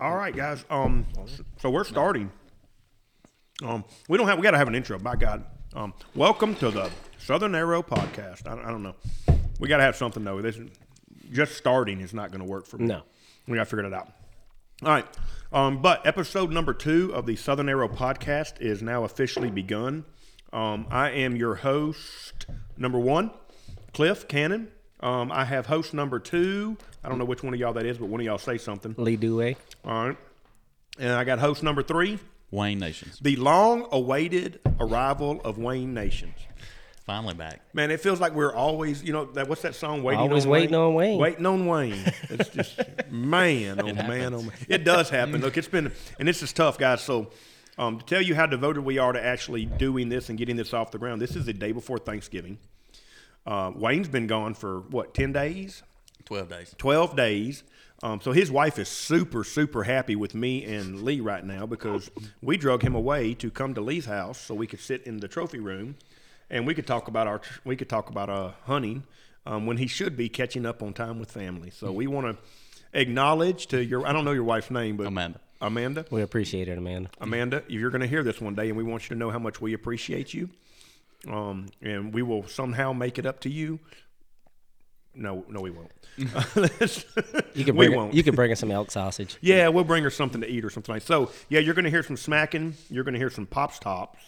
All right, guys. Um, so we're starting. Um, we don't have. We got to have an intro. By God. Um, welcome to the Southern Arrow Podcast. I, I don't know. We got to have something though. This just starting is not going to work for me. No. we got to figure it out. All right. Um, but episode number two of the Southern Arrow Podcast is now officially begun. Um, I am your host number one, Clif Cannon. Um, I have host number two. I don't know which one of y'all that is, but one of y'all say something. Lee Dewey. All right. And I got host number three, Wayne Nations. the long awaited arrival of Wayne Nations. Finally back. Man, it feels like we're always, you know, that what's that song? Waiting Always on waiting Wayne? on Wayne. Waiting on Wayne. It's just man, oh man, oh man. It does happen. Look, it's been, and this is tough, guys. So, um, to tell you how devoted we are to actually doing this and getting this off the ground, this is the day before Thanksgiving. Uh, Wayne's been gone for what, ten days? 12 days. 12 days. Um, so his wife is super, super happy with me and Lee right now because we drug him away to come to Lee's house so we could sit in the trophy room and we could talk about our we could talk about uh, hunting um, when he should be catching up on time with family. So we want to acknowledge to your I don't know your wife's name, but Amanda. Amanda. We appreciate it, Amanda. Amanda, you're going to hear this one day, and we want you to know how much we appreciate you. Um, and we will somehow make it up to you. No, no, we won't. You can we bring won't. you can bring us some elk sausage. Yeah, we'll bring her something to eat or something like. So yeah, you're going to hear some smacking. You're going to hear some pops tops.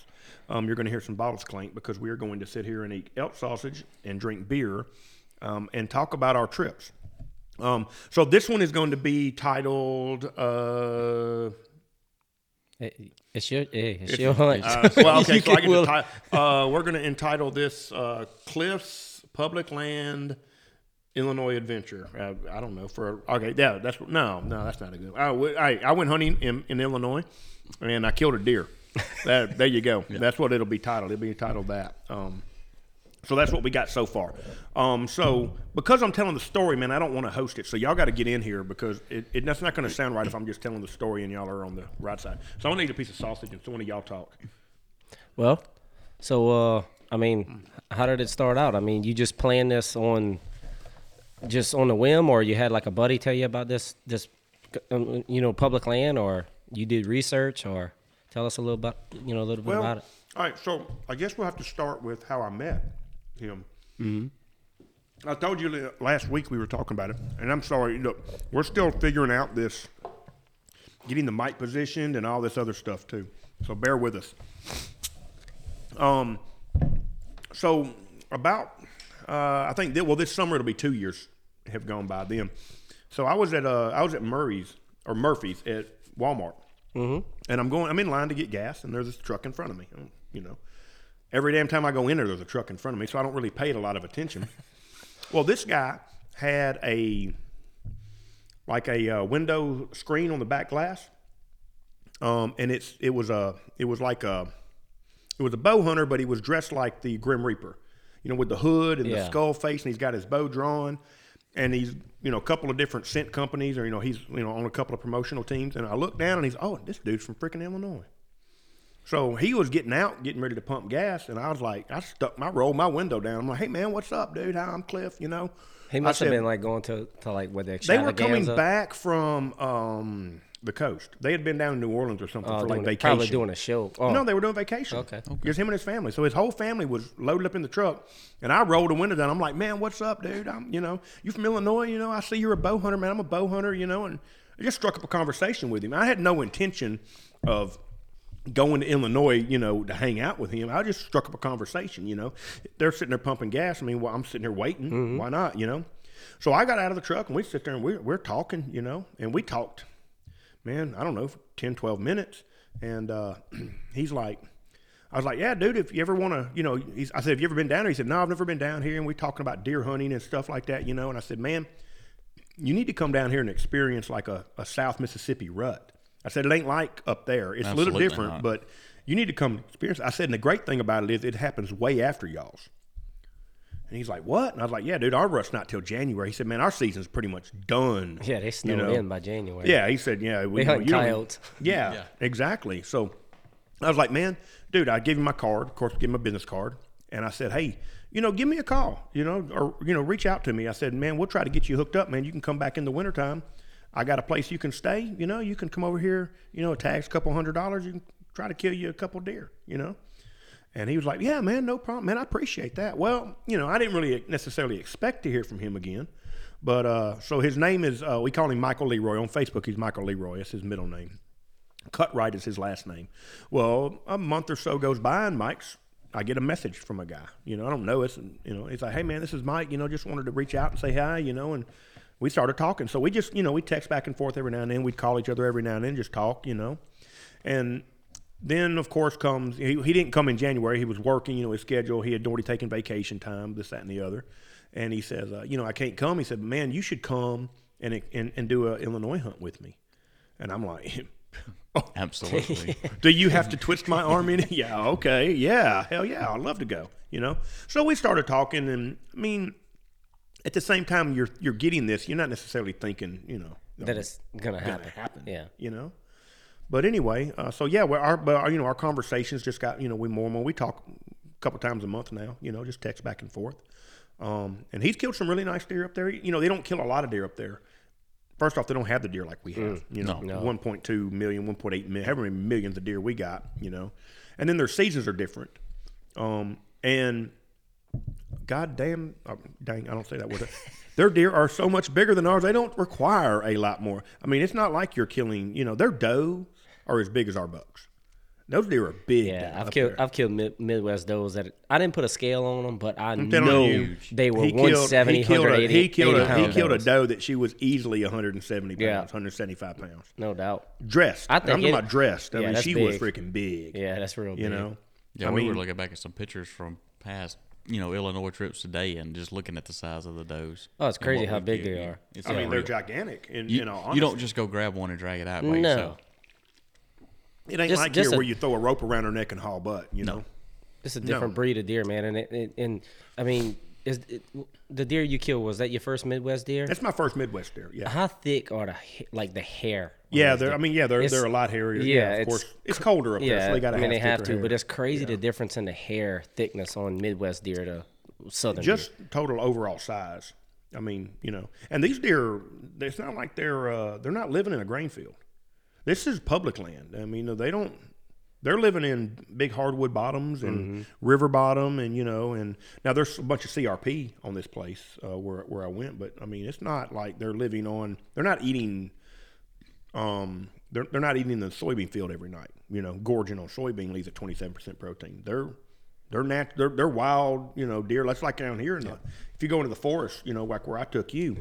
Um, you're going to hear some bottles clink because we are going to sit here and eat elk sausage and drink beer, um, and talk about our trips. Um, so this one is going to be titled. Uh, Hey, It's your hey, it's, your hunt. uh, well, okay, so I get will- to ti- uh, we're going to entitle this uh, Clif's Public Land Illinois Adventure. Uh, I don't know for okay, yeah, that's no, no, that's not a good. I, I went hunting in, in Illinois, and I killed a deer. that, there you go. That's what it'll be titled. It'll be titled that. Um, so that's what we got so far. Um, so because I'm telling the story, man, I don't want to host it. So y'all got to get in here because it, it that's not going to sound right if I'm just telling the story and y'all are on the right side. So I need a piece of sausage and so one of y'all talk. Well, so uh, I mean, how did it start out? I mean, you just planned this on just on the whim, or you had like a buddy tell you about this this um, you know public land, or you did research, or tell us a little about you know a little bit about it. all right. So I guess we'll have to start with how I met him. Mm-hmm. I told you last week we were talking about it, and I'm sorry. Look, we're still figuring out this, getting the mic positioned and all this other stuff too. So bear with us. Um, so about uh, I think that, well this summer it'll be two years have gone by then. So I was at uh I was at Murray's or Murphy's at Walmart, mm-hmm. and I'm going I'm in line to get gas, and there's this truck in front of me. You know, every damn time I go in there, there's a truck in front of me, so I don't really pay it a lot of attention. well, this guy had a like a uh, window screen on the back glass, um, and it's it was a it was like a it was a bow hunter, but he was dressed like the Grim Reaper, you know, with the hood and the skull face, and he's got his bow drawn, and he's you know a couple of different scent companies, or you know he's you know on a couple of promotional teams, and I look down and he's oh this dude's from freaking Illinois. So he was getting out, getting ready to pump gas, and I was like, I stuck my rolled my window down. I'm like, hey man, what's up, dude? Hi, I'm Clif. You know, He I must have been like going to, to like what the they were coming back from um, the coast. They had been down in New Orleans or something Oh, for like doing- vacation. probably doing a show. Oh, No, they were doing vacation. Okay. Just him and his family. So his whole family was loaded up in the truck, and I rolled the window down. I'm like, man, what's up, dude? I'm, you know, you from Illinois? You know, I see you're a bow hunter, man. I'm a bow hunter, you know, and I just struck up a conversation with him. I had no intention of going to Illinois, you know, to hang out with him. I just struck up a conversation, you know. They're sitting there pumping gas. I mean, well, I'm sitting there waiting. Why not, you know? So I got out of the truck and we sit there and we're, we're talking, you know, and we talked, man, I don't know, for 10, 12 minutes. And uh, he's like, I was like, yeah, dude, if you ever want to, you know, he's, I said, have you ever been down here? He said, no, I've never been down here. And we talking about deer hunting and stuff like that, you know. And I said, man, you need to come down here and experience like a, a South Mississippi rut. I said, it ain't like up there. It's a little different, not. but you need to come experience. it. I said, and the great thing about it is it happens way after y'all's. And he's like, what? And I was like, yeah, dude, our rut's not till January. He said, man, our season's pretty much done. yeah, they snowed know. in by January. Yeah, he said, yeah. We, They hunt you don't- coyotes. Yeah, Yeah. exactly. So I was like, man, dude, I gave him my card. Of course, give him a business card. And I said, hey, you know, give me a call, you know, or, you know, reach out to me. I said, man, we'll try to get you hooked up, man. You can come back in the wintertime I got a place you can stay. You know, you can come over here. You know, tag's a couple hundred dollars. You can try to kill you a couple deer. You know. And he was like, "Yeah, man, no problem, man. I appreciate that." Well, you know, I didn't really necessarily expect to hear from him again, but uh, so his name is uh, we call him Michael Leroy on Facebook. He's Michael Leroy. That's his middle name. Cutright is his last name. Well, a month or so goes by, and Mike's. I get a message from a guy. You know, I don't know. It's you know, he's like, "Hey, man, this is Mike. You know, just wanted to reach out and say hi. You know, and we started talking. So we just, you know, we text back and forth every now and then. We'd call each other every now and then, just talk. You know, and then of course comes he, he didn't come in January. He was working, you know, his schedule. He had already taken vacation time, this, that, and the other. And he says, uh, you know, I can't come. He said, man, you should come and and, and do a Illinois hunt with me. And I'm like, Absolutely. do you have to twist my arm in? yeah, okay, yeah, hell yeah, I'd love to go. You know. So we started talking, and I mean, at the same time, you're you're getting this. You're not necessarily thinking, you know, That it's gonna gonna happen. happen. Yeah. You know. But anyway, uh, so yeah, well, our but our, you know our conversations just got you know we more and more we talk a couple times a month now. You know, just text back and forth. Um, and he's killed some really nice deer up there. You know, they don't kill a lot of deer up there. First off, they don't have the deer like we have. you know, No. 1.2 million, 1.8 million, however many millions of deer we got. You know, and then their seasons are different. Um, and God damn, oh, dang, I don't say that word. Their deer are so much bigger than ours. They don't require a lot more. I mean, it's not like you're killing. You know, their doe are as big as our bucks. Those deer are big. Yeah, I've killed there. I've killed mid, Midwest does that I didn't put a scale on them, but I telling know you, they were He killed- 170, he killed a- He killed, a, he killed a doe that she was easily 170 pounds, Yeah. 175 pounds. No doubt. Dressed. I think I think am talking it- about dressed. I yeah, mean, that's she was freaking big. Yeah, that's real. You big. know. Yeah, I we were looking back at some pictures from past, you know, Illinois trips today, and just looking at the size of the does. Oh, it's crazy how big killed. they are. It's I mean, they're gigantic. And You, you, know, you don't just go grab one and drag it out by No. yourself. It ain't just- like just here a- where you throw a rope around her neck and haul butt. You know. It's a different breed of deer, man. And it, it, and I mean, is it, the deer you killed was that your first Midwest deer? That's my first Midwest deer. Yeah. How thick are the like the hair? Yeah, they're. I mean, yeah, they're they're a lot hairier. yeah, Yeah, of it's course. It's colder up there, Yeah, so they got to I mean they have to, hair. but it's crazy the difference in the hair thickness on Midwest deer to Southern just deer. total overall size. I mean, you know, and these deer, it's not like they're uh, they're not living in a grain field. This is public land. I mean, they don't. They're living in big hardwood bottoms and Mm-hmm. river bottom, and you know, and now there's a bunch of CRP on this place uh, where where I went, but I mean, it's not like they're living on. They're not eating. Um, they're they're not eating the soybean field every night. You know, gorging on soybean leaves at 27 percent protein. They're they're nat- they're they're wild, you know, deer. That's like down here. In the, if you go into the forest, you know, like where I took you,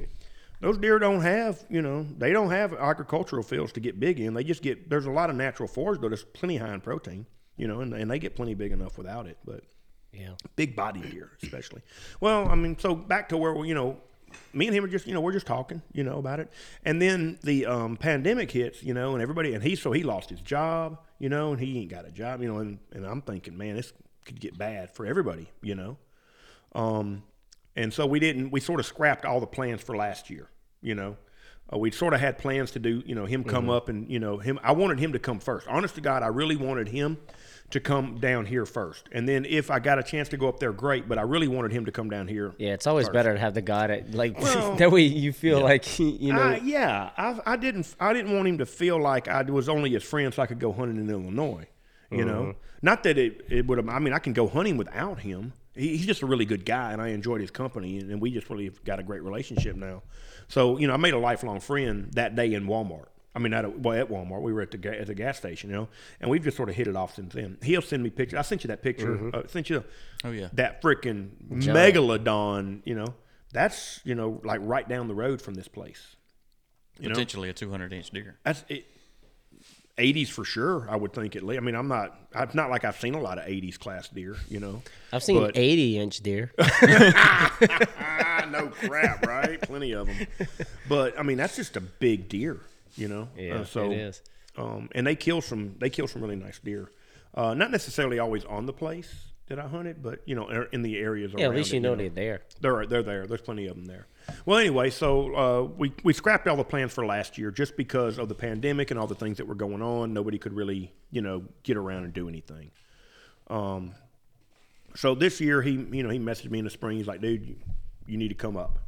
those deer don't have, you know, they don't have agricultural fields to get big in. They just get there's a lot of natural forest, but there's plenty high in protein, you know, and, and they get plenty big enough without it. But Yeah. big body deer, especially. Well, I mean, so back to where we, you know, me and him are just, you know, we're just talking, you know, about it. And then the um, pandemic hits, you know, and everybody, and he, so he lost his job, you know, and he ain't got a job, you know, and, and I'm thinking, man, this could get bad for everybody, you know. Um, and so we didn't, we sort of scrapped all the plans for last year, you know. Uh, we sort of had plans to do, you know, him come up and, you know, him, I wanted him to come first. Honest to God, I really wanted him to come down here first. And then if I got a chance to go up there, great, but I really wanted him to come down here. Yeah, it's always better to have the guy that like Well, that way you feel like you know I, yeah, I, I didn't. I didn't want him to feel like I was only his friend, so I could go hunting in Illinois. You know, not that it it would. have I mean, I can go hunting without him. He, he's just a really good guy, and I enjoyed his company, and, and we just really have got a great relationship now. So you know, I made a lifelong friend that day in Walmart. I mean, at, well, at Walmart. We were at the ga- at the gas station, you know, and we've just sort of hit it off since then. He'll send me pictures. I sent you that picture. Uh, sent you. Oh, yeah. That freaking megalodon. You know, that's you know like right down the road from this place. You know, Potentially a 200 inch deer. that's it. 80s for sure. I would think at least. I mean, I'm not. It's not like I've seen a lot of 80s class deer. You know, I've seen but- 80 inch deer. no crap, right? Plenty of them. But I mean, that's just a big deer. You know. Yeah, Uh, so, it is. Um, and they kill some. They kill some really nice deer. Uh, not necessarily always on the place that I hunted, but you know, er- in the areas. Yeah, at least it, you know they're there. They're they're there. There's plenty of them there. Well, anyway, so uh, we we scrapped all the plans for last year just because of the pandemic and all the things that were going on. Nobody could really, you know, get around and do anything. Um, so this year he, you know, he messaged me in the spring. He's like, "Dude, you, you need to come up."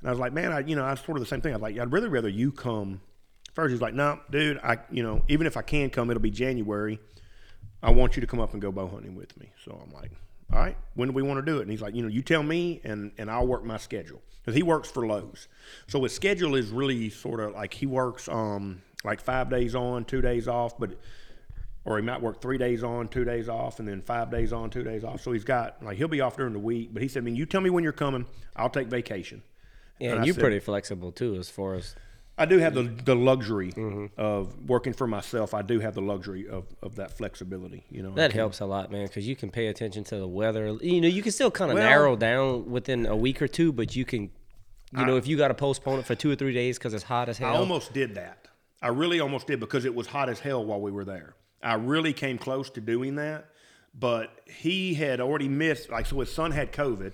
And I was like, man, I you know, I sort of the same thing. I like, I'd really rather you come. First, he's like, no, dude, I you know, even if I can come, it'll be January. I want you to come up and go bow hunting with me. So I'm like, all right, when do we want to do it? And he's like, you know, you tell me, and and I'll work my schedule because he works for Lowe's. So his schedule is really sort of like he works um like five days on, two days off, but or he might work three days on, two days off, and then five days on, two days off. So he's got like he'll be off during the week. But he said, I mean, you tell me when you're coming, I'll take vacation. Yeah, And and you're said- pretty flexible too, as far as I do have the the luxury Mm-hmm. of working for myself. I do have the luxury of, of that flexibility. You know, that helps a lot, man, because you can pay attention to the weather. You know, you can still kind of Well- narrow down within a week or two, but you can, you know, if you got to postpone it for two or three days because it's hot as hell. I almost did that. I really almost did because it was hot as hell while we were there. I really came close to doing that, but he had already missed. Like, so his son had COVID,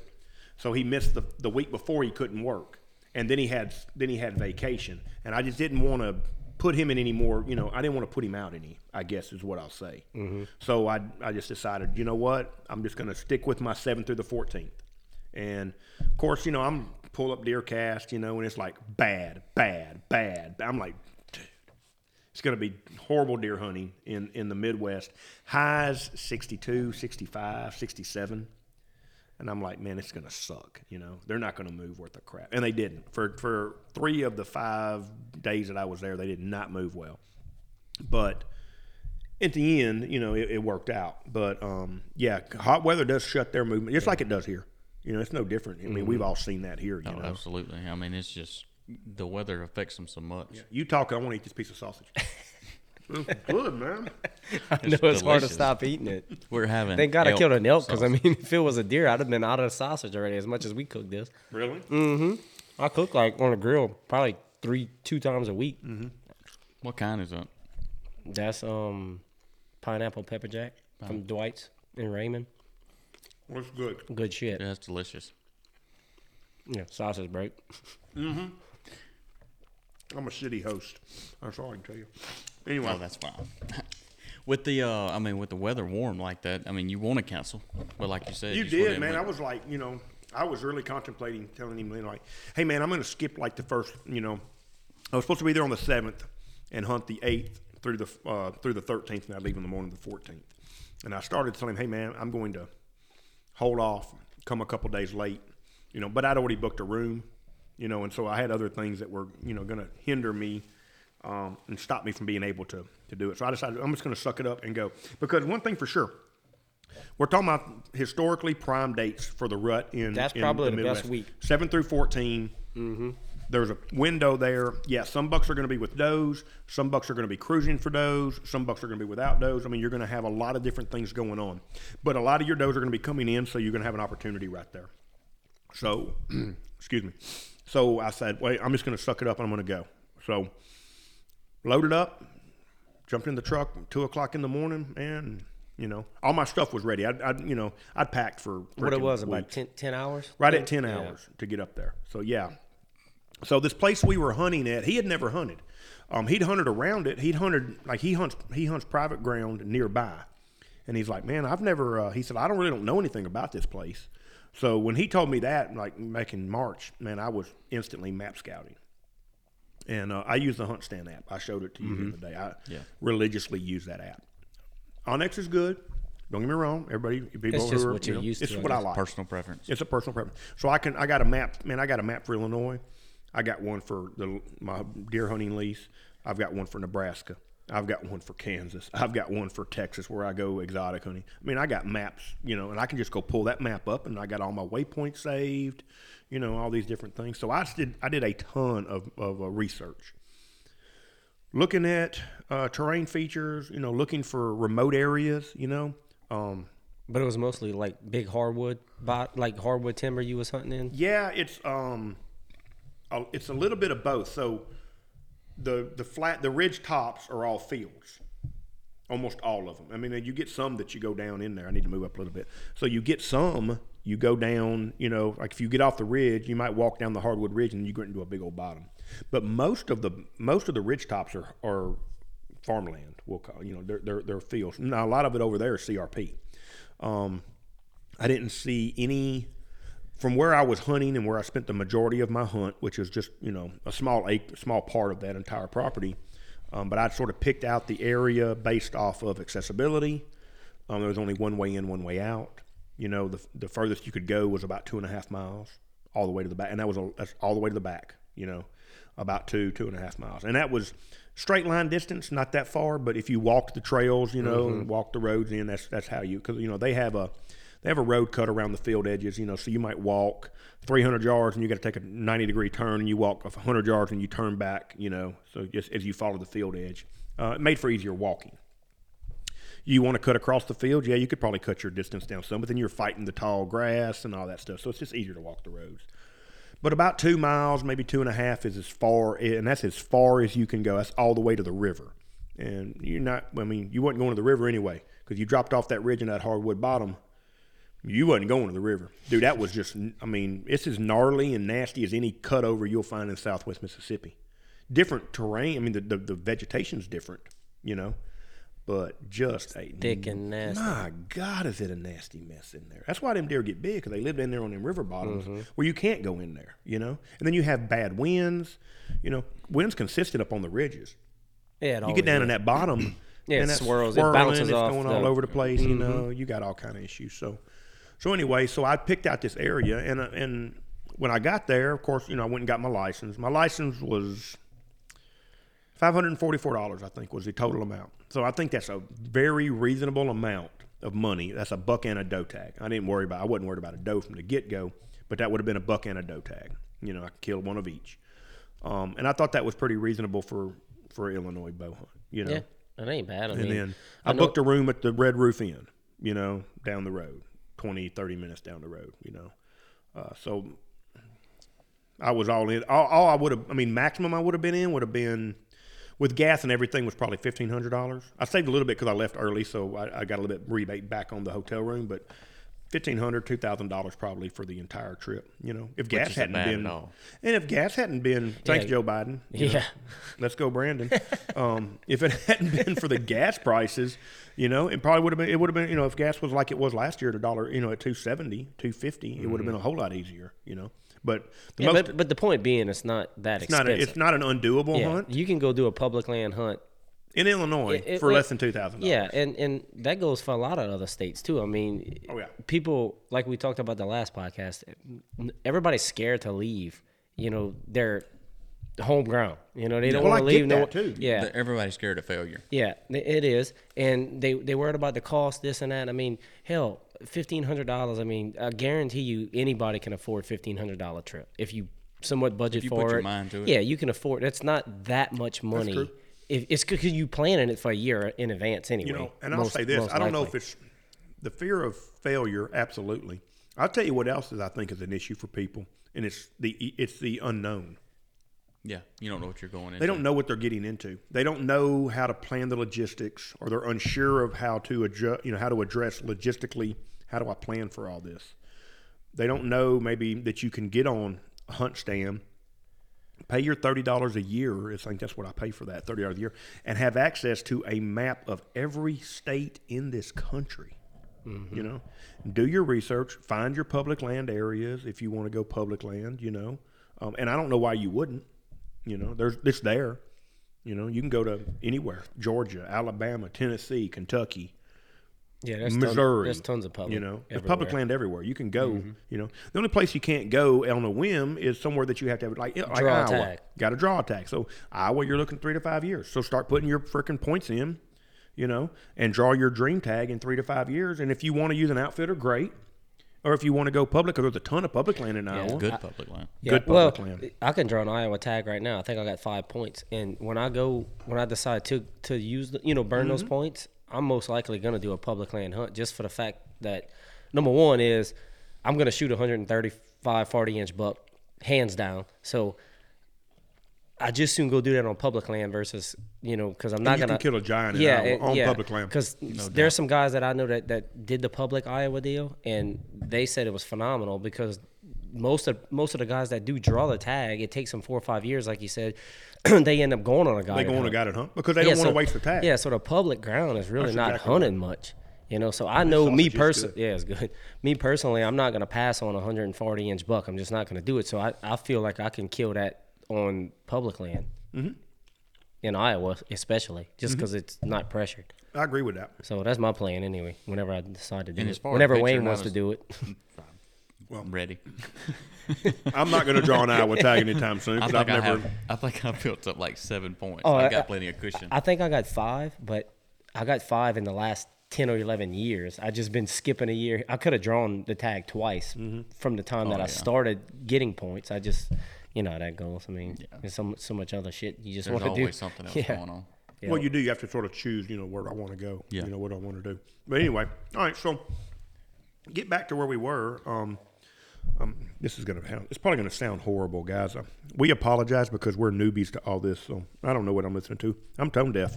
so he missed the the week before he couldn't work, and then he had then he had vacation, and I just didn't want to put him in any more. You know, I didn't want to put him out any. I guess is what I'll say. Mm-hmm. So I I just decided, you know what, I'm just going to stick with my seventh through the fourteenth. And of course, you know, I'm pull up DeerCast, you know, and it's like bad, bad, bad. I'm like, dude, it's going to be horrible deer hunting in, in the Midwest. Highs 62, 65, 67. And I'm like, man, it's going to suck. You know, they're not going to move worth a crap. And they didn't. For, for three of the five days that I was there, they did not move well. But at the end, you know, it, it worked out. But um, yeah, hot weather does shut their movement, just like it does here. You know, it's no different. I mean, we've all seen that here. You Oh, know, absolutely. I mean, it's just the weather affects them so much. you talk, I want to eat this piece of sausage. It's good, man. I know it's hard to stop eating it. We're having. Thank God I killed an elk because I mean, if it was a deer, I'd have been out of sausage already. As much as we cook this, Really? Mm-hmm. I cook like on a grill probably three, two times a week. Mm-hmm. What kind is that? That's um, pineapple pepper jack from Dwight's in Raymond. What's good? Good shit. Yeah, that's delicious. Yeah, sausage break. Mm-hmm. I'm a shitty host. That's all I can tell you. Anyway, Oh, that's fine. with the, uh, I mean, with the weather warm like that, I mean, you want to cancel, but like you said, you just went did, man. I was like, you know, I was really contemplating telling him, like, hey, man, I'm going to skip like the first, you know, I was supposed to be there on the seventh and hunt the eighth through the uh, through the thirteenth, and I'd leave in the morning of the fourteenth. And I started telling him, hey, man, I'm going to hold off, come a couple days late, you know, but I'd already booked a room, you know, and so I had other things that were, you know, going to hinder me um, and stop me from being able to to do it. So I decided I'm just going to suck it up and go because one thing for sure. We're talking about historically prime dates for the rut in. That's in probably the Midwest. best week. Seven through 14 Mm-hmm. There's a window there. Yeah, some bucks are going to be with does. Some bucks are going to be cruising for does. Some bucks are going to be without does. I mean, you're going to have a lot of different things going on. But a lot of your does are going to be coming in, so you're going to have an opportunity right there. So, excuse me. So I said, wait, I'm just going to suck it up and I'm going to go. So loaded up, jumped in the truck, two o'clock in the morning, and you know, all my stuff was ready. I, I you know, I'd packed for What it was about weeks. 10, 10 hours? right at ten Yeah. hours to get up there. So yeah. So this place we were hunting at, he had never hunted. Um, he'd hunted around it. He'd hunted like he hunts he hunts private ground nearby, and he's like, man, I've never. Uh, he said, I don't really don't know anything about this place. So when he told me that, like back in March, man, I was instantly map scouting. And uh, I use the HuntStand app. I showed it to you the other day. I Yeah. religiously use that app. onX is good. Don't get me wrong. Everybody, people It's just who are, what you you're know, used it's to, I what I like. personal preference. It's a personal preference. So I can I got a map, man. I got a map for Illinois. I got one for the my deer hunting lease. I've got one for Nebraska. I've got one for Kansas. I've got one for Texas where I go exotic hunting. I mean, I got maps, you know, and I can just go pull that map up, and I got all my waypoints saved, you know, all these different things. So I did I did a ton of of uh, research, looking at uh, terrain features, you know, looking for remote areas, you know. Um, But it was mostly like big hardwood, like hardwood timber you was hunting in. Yeah, it's um, a, it's a little bit of both. So the the flat the ridge tops are all fields, almost all of them. I mean, you get some that you go down in there. I need to move up a little bit. So you get some you go down. You know, like if you get off the ridge, you might walk down the hardwood ridge and you go into a big old bottom. But most of the most of the ridge tops are are farmland. We'll call you know they're they're, they're fields. Now a lot of it over there is CRP. Um, I didn't see any from where I was hunting and where I spent the majority of my hunt, which is just you know a small a small part of that entire property. Um, but I'd sort of picked out the area based off of accessibility. Um, there was only one way in, one way out. You know, the the furthest you could go was about two and a half miles, all the way to the back, and that was a, that's all the way to the back. You know, about two two and a half miles, and that was straight line distance, not that far. But if you walked the trails, you know, and walked the roads in, that's that's how you because you know they have a they have a road cut around the field edges. You know, so you might walk 300 yards and you got to take a 90 degree turn, and you walk 100 yards and you turn back. You know, so just as you follow the field edge, uh, made for easier walking. You want to cut across the field? Yeah, you could probably cut your distance down some, but then you're fighting the tall grass and all that stuff. So it's just easier to walk the roads. But about two miles, maybe two and a half, is as far, and that's as far as you can go. That's all the way to the river. And you're not, I mean, you wasn't going to the river anyway because you dropped off that ridge in that hardwood bottom. You wasn't going to the river. Dude, that was just, I mean, it's as gnarly and nasty as any cutover you'll find in southwest Mississippi. Different terrain. I mean, the, the, the vegetation's different, you know, but just a Thick and nasty. my God, is it a nasty mess in there? That's why them deer get big because they lived in there on them river bottoms mm-hmm. where you can't go in there, you know. And then you have bad winds, you know. Winds consistent up on the ridges. Yeah, it You get down in that bottom, Yeah, it and that's swirls, it swirling, bounces it's off going the- all over the place. You mm-hmm. know, you got all kind of issues. So, so anyway, so I picked out this area, and uh, and when I got there, of course, you know, I went and got my license. My license was five hundred and forty-four dollars, I think, was the total amount. So I think that's a very reasonable amount of money. That's a buck and a doe tag. I didn't worry about. I wasn't worried about a doe from the get-go, but that would have been a buck and a doe tag. You know, I could kill one of each, um, and I thought that was pretty reasonable for for Illinois bow hunt. You know, Yeah, it ain't bad. I and mean, then I, I booked a room at the Red Roof Inn, you know, down the road, 20, 30 minutes down the road, you know. Uh, so I was all in. All, all I would have, I mean, maximum I would have been in would have been, with gas and everything, was probably $1,500. I saved a little bit because I left early, so I, I got a little bit rebate back on the hotel room, but. Fifteen hundred, two thousand dollars probably for the entire trip. You know, if gas hadn't been, all. and if gas hadn't been, thanks Yeah. Joe Biden. you know, Yeah. Let's go, Brandon. um, if it hadn't been for the gas prices, you know, it probably would have been. It would have been. You know, if gas was like it was last year at a dollar, you know, at 270, 250, it would have been a whole lot easier. You know, but the yeah, most, but, but the point being, it's not that it's not. A, expensive. it's not an undoable yeah, hunt you can go do a public land hunt. In Illinois It- it- for it- less than two thousand. Yeah, and and that goes for a lot of other states too. I mean, Oh, yeah. people like we talked about the last podcast. Everybody's scared to leave. You know, their home ground. You know, they don't Well, want to leave. that, no, too. Yeah, The- Everybody's scared of failure. Yeah, it is, and they they worried about the cost, this and that. I mean, hell, fifteen hundred dollars. I mean, I guarantee you, anybody can afford fifteen hundred dollar trip if you somewhat budget you for put your it. mind to it. Yeah, you can afford. That's not that much money. True. If, it's because you planning it for a year in advance anyway. You know, and I'll most- say this: I don't know if it's the fear of failure. Absolutely, I'll tell you what else is I think is an issue for people, and it's the it's the unknown. Yeah, you don't know what you're going into. They don't know what they're getting into. They don't know how to plan the logistics, or they're unsure of how to adjust. You know, how to address logistically. How do I plan for all this? They don't know maybe that you can get on a hunt stand, pay your thirty dollars a year. I think that's what I pay for that thirty dollars a year, and have access to a map of every state in this country. You know, do your research, find your public land areas if you want to go public land. You know, um, and I don't know why you wouldn't. You know, there's it's there. You know, you can go to anywhere: Georgia, Alabama, Tennessee, Kentucky, yeah, there's Missouri. Tons, there's tons of public. You know, there's public land everywhere. You can go. You know, the only place you can't go on a whim is somewhere that you have to have like, like Draw a Iowa. Got to draw a tag. So Iowa, you're looking three to five years. So start putting your freaking points in. You know, and draw your dream tag in three to five years. And if you want to use an outfitter, great. Or if you want to go public, 'cause there's a ton of public land in Iowa. Good public land. Yeah, good well, public land. I can draw an Iowa tag right now. I think I got five points, and when I go, when I decide to to use, the, you know, burn Mm-hmm. those points, I'm most likely gonna do a public land hunt just for the fact that number one is I'm gonna shoot a 135 40 inch buck hands down. So I just soon go do that on public land versus you know because I'm not you gonna can kill a giant yeah on yeah, public land. because there's some guys that I know that, that did the public Iowa deal, and they said it was phenomenal because most of most of the guys that do draw the tag, it takes them four or five years, like you said. they end up going on a guy. They go on a guided hunt because they Yeah, don't want to so- waste the tag. Yeah, so the public ground is really That's not exactly hunting much. You know, so I know me personally. Yeah, it's good. Me personally, I'm not gonna pass on a 140 inch buck. I'm just not gonna do it. So I, I feel like I can kill that on public land. Mm-hmm. In Iowa, especially, just Mm-hmm. because it's not pressured. I agree with that. So that's my plan anyway. Whenever I decide to do And it, as far as whenever Wayne not wants to do it. I'm ready. I'm not going to draw an Iowa tag anytime soon I because think I've I never. have. I think I built up like seven points. Oh, I I- got plenty of cushion. I think I got five, but I got five in the last ten or eleven years. I just been skipping a year. I could have drawn the tag twice Mm-hmm. from the time that Oh, I started getting points. I just, you know, how that goes. I mean, there's so so much other shit you just There's want to do. always something else Yeah. going on. Yeah. Well, you do. You have to sort of choose, you know, where I want to go. Yeah. You know, what I want to do. But anyway, all right. So, get back to where we were. Um, um, this is going to it's probably going to sound horrible, guys. Uh, we apologize because we're newbies to all this. So I don't know what I'm listening to. I'm tone deaf.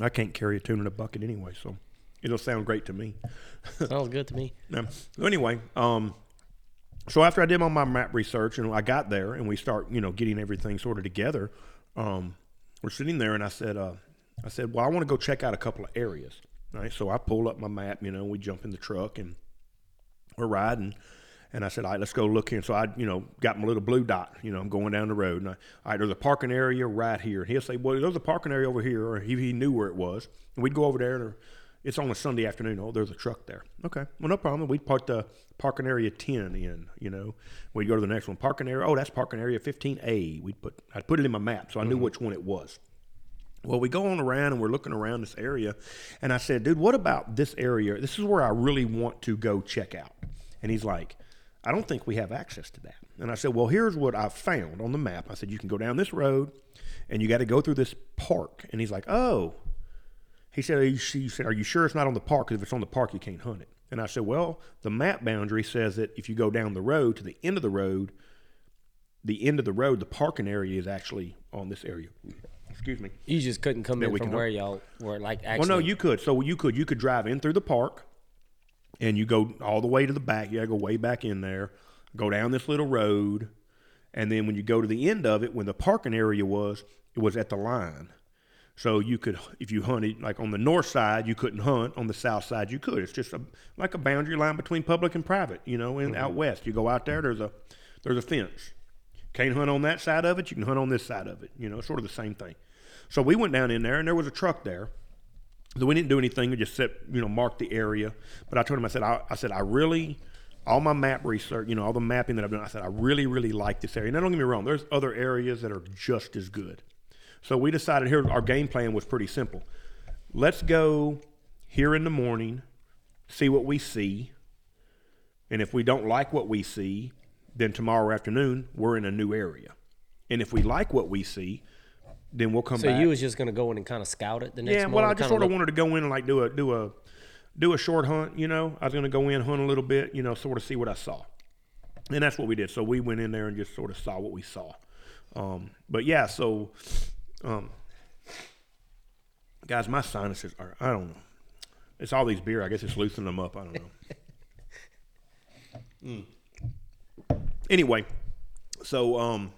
I can't carry a tune in a bucket anyway, so it'll sound great to me. Sounds good to me. So anyway, um, so after I did all my map research and I got there and we start, you know, getting everything sort of together, um, we're sitting there and I said, uh, I said, well, I want to go check out a couple of areas. Right. So I pull up my map, you know, we jump in the truck and we're riding. And I said, all right, let's go look here. So I, you know, got my little blue dot, you know, I'm going down the road. And I, all right, there's a parking area right here. And he'll say, well, there's a parking area over here. Or he, he knew where it was. And we'd go over there and it's on a Sunday afternoon. Oh, there's a truck there. Okay. Well, no problem. We'd park the parking area 10 in, you know. We'd go to the next one. Parking area. Oh, that's parking area 15A. We'd put, I'd put it in my map so I knew mm-hmm. which one it was. Well, we go on around and we're looking around this area, and I said, "Dude, what about this area? This is where I really want to go check out." And he's like, "I don't think we have access to that." And I said, "Well, here's what I found on the map." I said, "You can go down this road, and you got to go through this park." And he's like, "Oh." He said, Are you, he said, Are you sure it's not on the park? 'Cause if it's on the park, you can't hunt it. And I said, Well, the map boundary says that if you go down the road to the end of the road, the end of the road, the parking area is actually on this area. Excuse me. You just couldn't come That in from where y'all were, like actually. Well, no, you could. So you could you could drive in through the park, and you go all the way to the back. You got to go way back in there, go down this little road, and then when you go to the end of it, when the parking area was, it was at the line. So you could, if you hunted like on the north side, you couldn't hunt. On the south side, you could. It's just a, like a boundary line between public and private. You know, and out mm-hmm. west, you go out there. There's a there's a fence. Can't hunt on that side of it. You can hunt on this side of it. You know, sort of the same thing. So we went down in there, and there was a truck there. So we didn't do anything. We just set, you know, marked the area. But I told him, I said, I, I said, I really, all my map research, you know, all the mapping that I've done, I said, I really, really like this area. Now, don't get me wrong. There's other areas that are just as good. So we decided here, our game plan was pretty simple. Let's go here in the morning, see what we see. And if we don't like what we see, then tomorrow afternoon, we're in a new area. And if we like what we see, then we'll come So back. you was just gonna go in and kind of scout it the next Yeah, well, I just sort of look- wanted to go in and like do a do a do a short hunt. You know, I was going to go in hunt a little bit. You know, sort of see what I saw, and that's what we did. So we went in there and just sort of saw what we saw. Um, but yeah, so um, guys, my sinuses are I don't know. It's all these beer. I guess it's loosening them up. I don't know. Mm. Anyway, so um,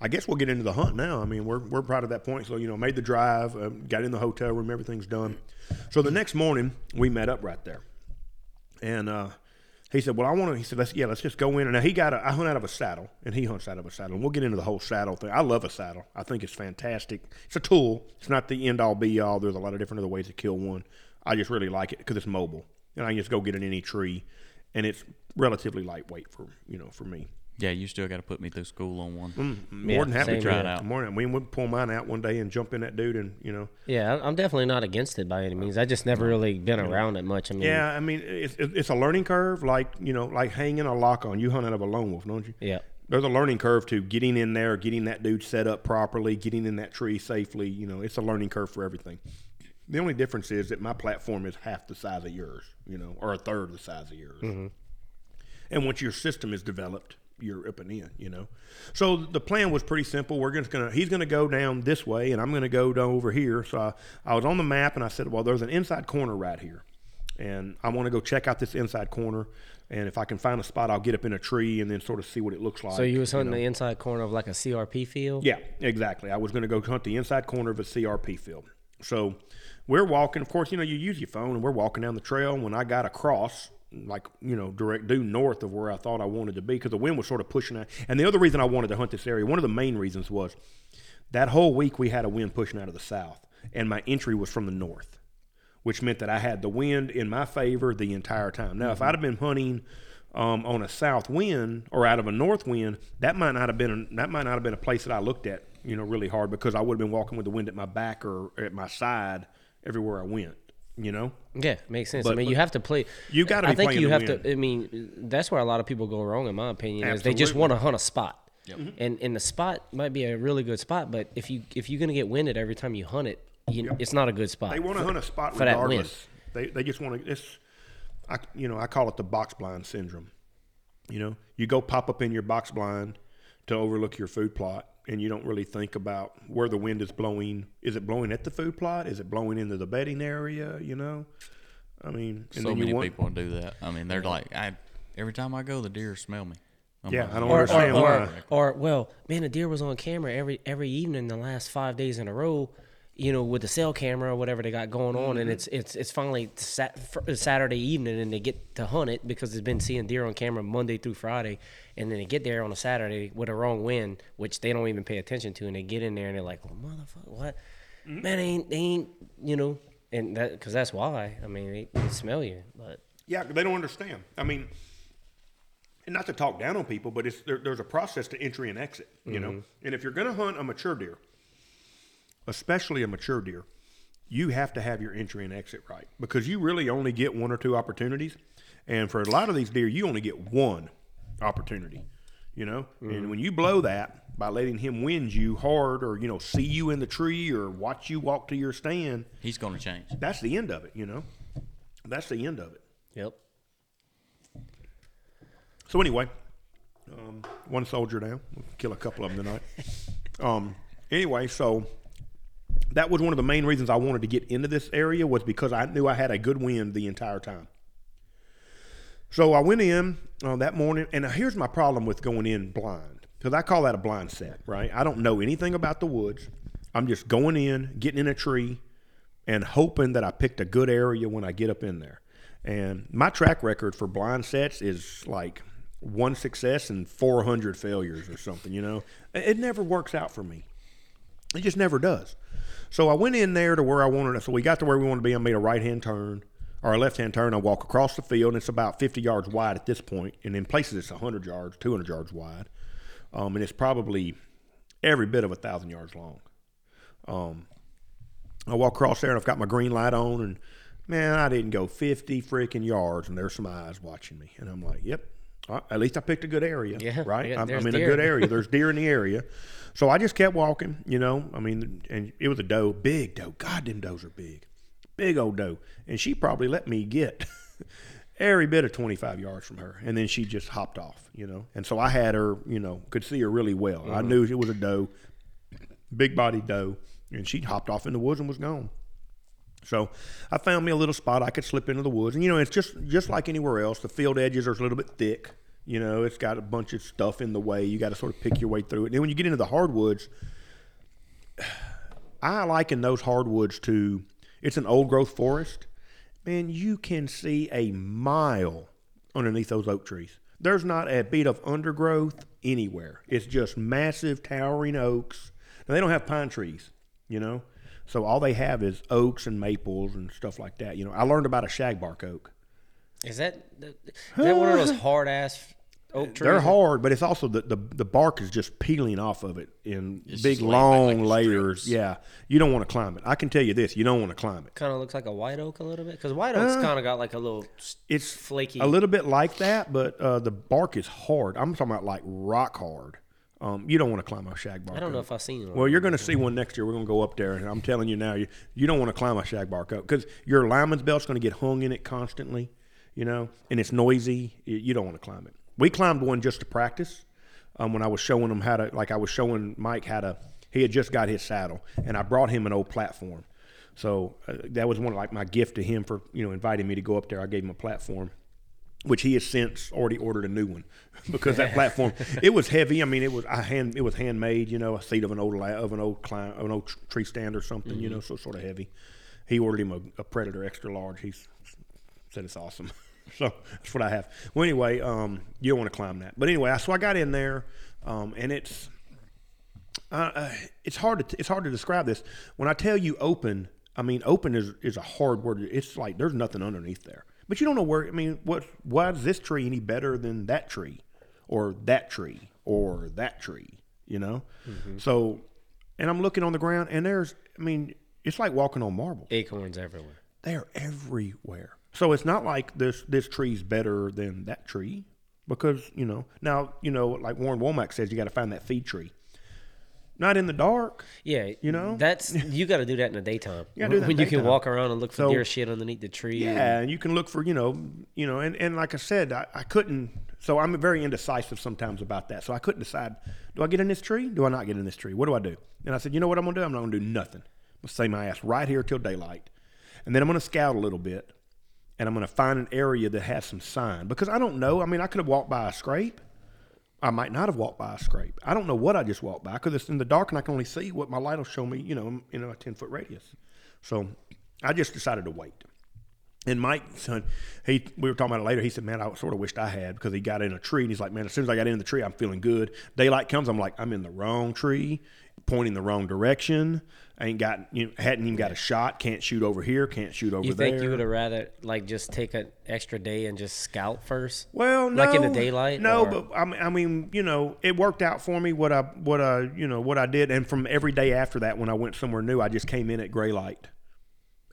I guess we'll get into the hunt now. I mean, we're we're proud of that point. So you know, made the drive, uh, got in the hotel room, everything's done. So the next morning, we met up right there, and uh, he said, "Well, I want to." He said, "Let's yeah, let's just go in." And now he got a, I hunt out of a saddle, and he hunts out of a saddle. And we'll get into the whole saddle thing. I love a saddle. I think it's fantastic. It's a tool. It's not the end all be all. There's a lot of different other ways to kill one. I just really like it because it's mobile, and I can just go get in any tree, and it's relatively lightweight for you know for me. Yeah, you still got to put me through school on one. Mm, mm, more Yeah, than happy to. Try it out. More than, we would pull mine out one day and jump in that dude, and you know. Yeah, I- I'm definitely not against it by any means. I just never really been around it much. I mean, Yeah, I mean, it's it's a learning curve, like you know, like hanging a lock on. You hunt out of a lone wolf, don't you? yeah. There's a learning curve to getting in there, getting that dude set up properly, getting in that tree safely. You know, it's a learning curve for everything. The only difference is that my platform is half the size of yours, you know, or a third the size of yours. Mm-hmm. And once your system is developed, you're up and in, you know. So the plan was pretty simple. We're just gonna he's gonna go down this way, and I'm gonna go down over here. So I, I was on the map, and I said, well, there's an inside corner right here, and I want to go check out this inside corner. And if I can find a spot, I'll get up in a tree and then sort of see what it looks like. So you was hunting know. the inside corner of like a CRP field. Yeah, exactly. I was to go hunt the inside corner of a CRP field. So we're walking. Of course, you know you use your phone, and we're walking down the trail. When I got across, like you know, direct due north of where I thought I wanted to be, because the wind was sort of pushing out. And the other reason I wanted to hunt this area, one of the main reasons was that whole week we had a wind pushing out of the south, and my entry was from the north, which meant that I had the wind in my favor the entire time. Now, if I'd have been hunting um, on a south wind or out of a north wind, that might not have been a, that might not have been a place that I looked at, you know, really hard because I would have been walking with the wind at my back or at my side everywhere I went. You know, Yeah, makes sense. I mean, but you have to play. you gotta I think you to have win. to. I mean, that's where a lot of people go wrong, in my opinion. Is they just want to hunt a spot, mm-hmm. and and the spot might be a really good spot, but if you if you're gonna get winded every time you hunt it, you, it's not a good spot. they want to hunt a spot for that wind. regardless. They they just want to. It's, I you know I call it the box blind syndrome. You know, you go pop up in your box blind to overlook your food plot, and you don't really think about where the wind is blowing. Is it blowing at the food plot? Is it blowing into the bedding area? You know, I mean, and so then you many want, people do that. I mean, they're like, I every time I go, the deer smell me. I'm Yeah, like, I don't or, or, understand or, why. or well, man, a deer was on camera every every evening the last five days in a row. You know, with the cell camera or whatever they got going on, Mm-hmm. and it's it's it's finally sat, Saturday evening, and they get to hunt it because they've been seeing deer on camera Monday through Friday, and then they get there on a Saturday with a wrong wind, which they don't even pay attention to, and they get in there and they're like, well, motherfucker, what? Mm-hmm. Man, they ain't they ain't you know, and that because that's why. I mean, they, they smell you, but Yeah, they don't understand. I mean, and not to talk down on people, but it's there, there's a process to entry and exit, you know. And if you're going to hunt a mature deer, especially a mature deer, you have to have your entry and exit right because you really only get one or two opportunities, and for a lot of these deer, you only get one opportunity, you know. And when you blow that by letting him wind you hard, or you know, see you in the tree, or watch you walk to your stand, He's going to change. that's the end of it, you know. That's the end of it. yep. So anyway, um, one soldier down. We'll kill a couple of them tonight. Um, anyway, so that was one of the main reasons I wanted to get into this area was because I knew I had a good wind the entire time. So I went in uh, that morning, and here's my problem with going in blind because I call that a blind set, right? I don't know anything about the woods. I'm just going in, getting in a tree, and hoping that I picked a good area when I get up in there. And my track record for blind sets is like one success and 400 failures or something, you know? It it never works out for me. It just never does. So I went in there to where I wanted to. So we got to where we wanted to be. I made a right hand turn or a left hand turn. I walk across the field, and it's about 50 yards wide at this point, and in places it's 100 yards, 200 yards wide, um, and it's probably every bit of a thousand yards long. Um, I walk across there, and I've got my green light on, and man, I didn't go 50 freaking yards, and there's some eyes watching me, and I'm like, yep. Right, At least I picked a good area, Yeah, right? I'm, I'm in a good area. There's deer in the area, so I just kept walking. You know, I mean, and it was a doe, big doe. God, them does are big, big old doe, and she probably let me get every bit of 25 yards from her, and then she just hopped off. You know, and so I had her. You know, could see her really well. I mm-hmm. knew it was a doe, big body doe, and she hopped off in the woods and was gone. So I found me a little spot I could slip into the woods, and you know it's just just like anywhere else. The field edges are a little bit thick. You know, it's got a bunch of stuff in the way. You got to sort of pick your way through it. And then when you get into the hardwoods, I liken those hardwoods to it's an old growth forest. Man, you can see a mile underneath those oak trees. There's not a bit of undergrowth anywhere. It's just massive towering oaks. Now they don't have pine trees, you know. So all they have is oaks and maples and stuff like that. You know, I learned about a shagbark oak. Is that is that one of those hard ass oak trees? They're hard, but it's also the, the the bark is just peeling off of it in It's big just laying back long like layers. strips. Yeah, you don't want to climb it. I can tell you this: you don't want to climb it. Kind of looks like a white oak a little bit because white oak's kind of got like a little s- It's flaky. a little bit like that, but uh, the bark is hard. I'm talking about like rock hard. Um, you don't want to climb a shagbark. I don't know oak. if I've seen one. Well, you're going to see one next year. We're going to go up there, and I'm telling you now, you, you don't want to climb a shagbark oak because your lineman's belt's going to get hung in it constantly, you know, and it's noisy. You, don't want to climb it. We climbed one just to practice. Um, when I was showing him how to, like I was showing Mike how to, he had just got his saddle, and I brought him an old platform. So uh, that was one of like my gift to him for you know inviting me to go up there. I gave him a platform, which he has since already ordered a new one because that platform it was heavy. I mean, it was I hand it was handmade. You know, a seat of an old of an old climb, of an old tree stand or something. You know, so sort of heavy. He ordered him a, a Predator extra large. He's said it's awesome. so that's what I have. Well, anyway, um, you don't want to climb that. But anyway, so I got in there, um, and it's uh, it's hard to it's hard to describe this. When I tell you open, I mean open is is a hard word. It's like there's nothing underneath there, but you don't know where. I mean, what why is this tree any better than that tree, or that tree, or that tree? You know, so and I'm looking on the ground, and there's I mean, it's like walking on marble Acorns everywhere. they're everywhere. So it's not like this this tree's better than that tree because you know now you know like Warren Womack says you got to find that feed tree. Not in the dark. Yeah, You know? that's you got to do that in the daytime. Yeah, do that when in you can walk around and look for So- deer shit underneath the tree. and- Yeah, and you can look for you know you know and, and like I said I, I couldn't. So I'm very indecisive sometimes about that. So I couldn't decide. Do I get in this tree? Do I not get in this tree? What do I do? And I said, you know what I'm gonna do? I'm not gonna do nothing. I'm gonna stay my ass right here till daylight, and then I'm gonna scout a little bit, and I'm gonna find an area that has some sign because I don't know. I mean, I could have walked by a scrape. I might not have walked by a scrape. I don't know what I just walked by because it's in the dark and I can only see what my light will show me. You know, in a ten foot radius. So I just decided to wait. And Mike, son, he we were talking about it later. He said, "Man, I sort of wished I had because he got in a tree, and he's like, man, as soon as I got in the tree, I'm feeling good. Daylight comes, I'm like, I'm in the wrong tree, pointing the wrong direction. I ain't got, you know, hadn't even got a shot. Can't shoot over here. Can't shoot over You there. think you would have rather like just take an extra day and just scout first? Well, no, Like in the daylight, No, or- but I mean, I mean, you know, it worked out for me. What I, what I, you know, what I did, and from every day after that, when I went somewhere new, I just came in at gray light,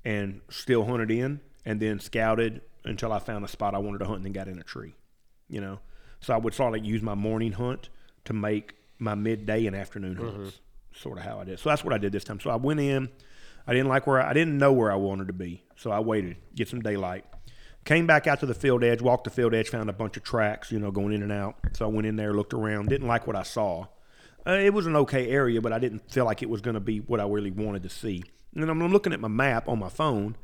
and still hunted in, and then scouted until I found a spot I wanted to hunt, and then got in a tree. You know, so I would sort of use my morning hunt to make my midday and afternoon mm-hmm. hunts. Sort of how I did. So that's what I did this time. So I went in. I didn't like where I, I didn't know where I wanted to be, so I waited, get some daylight. Came back out to the field edge, walked the field edge, found a bunch of tracks, you know, going in and out. So I went in there, looked around, didn't like what I saw. Uh, it was an okay area, but I didn't feel like it was going to be what I really wanted to see. And I'm looking at my map on my phone,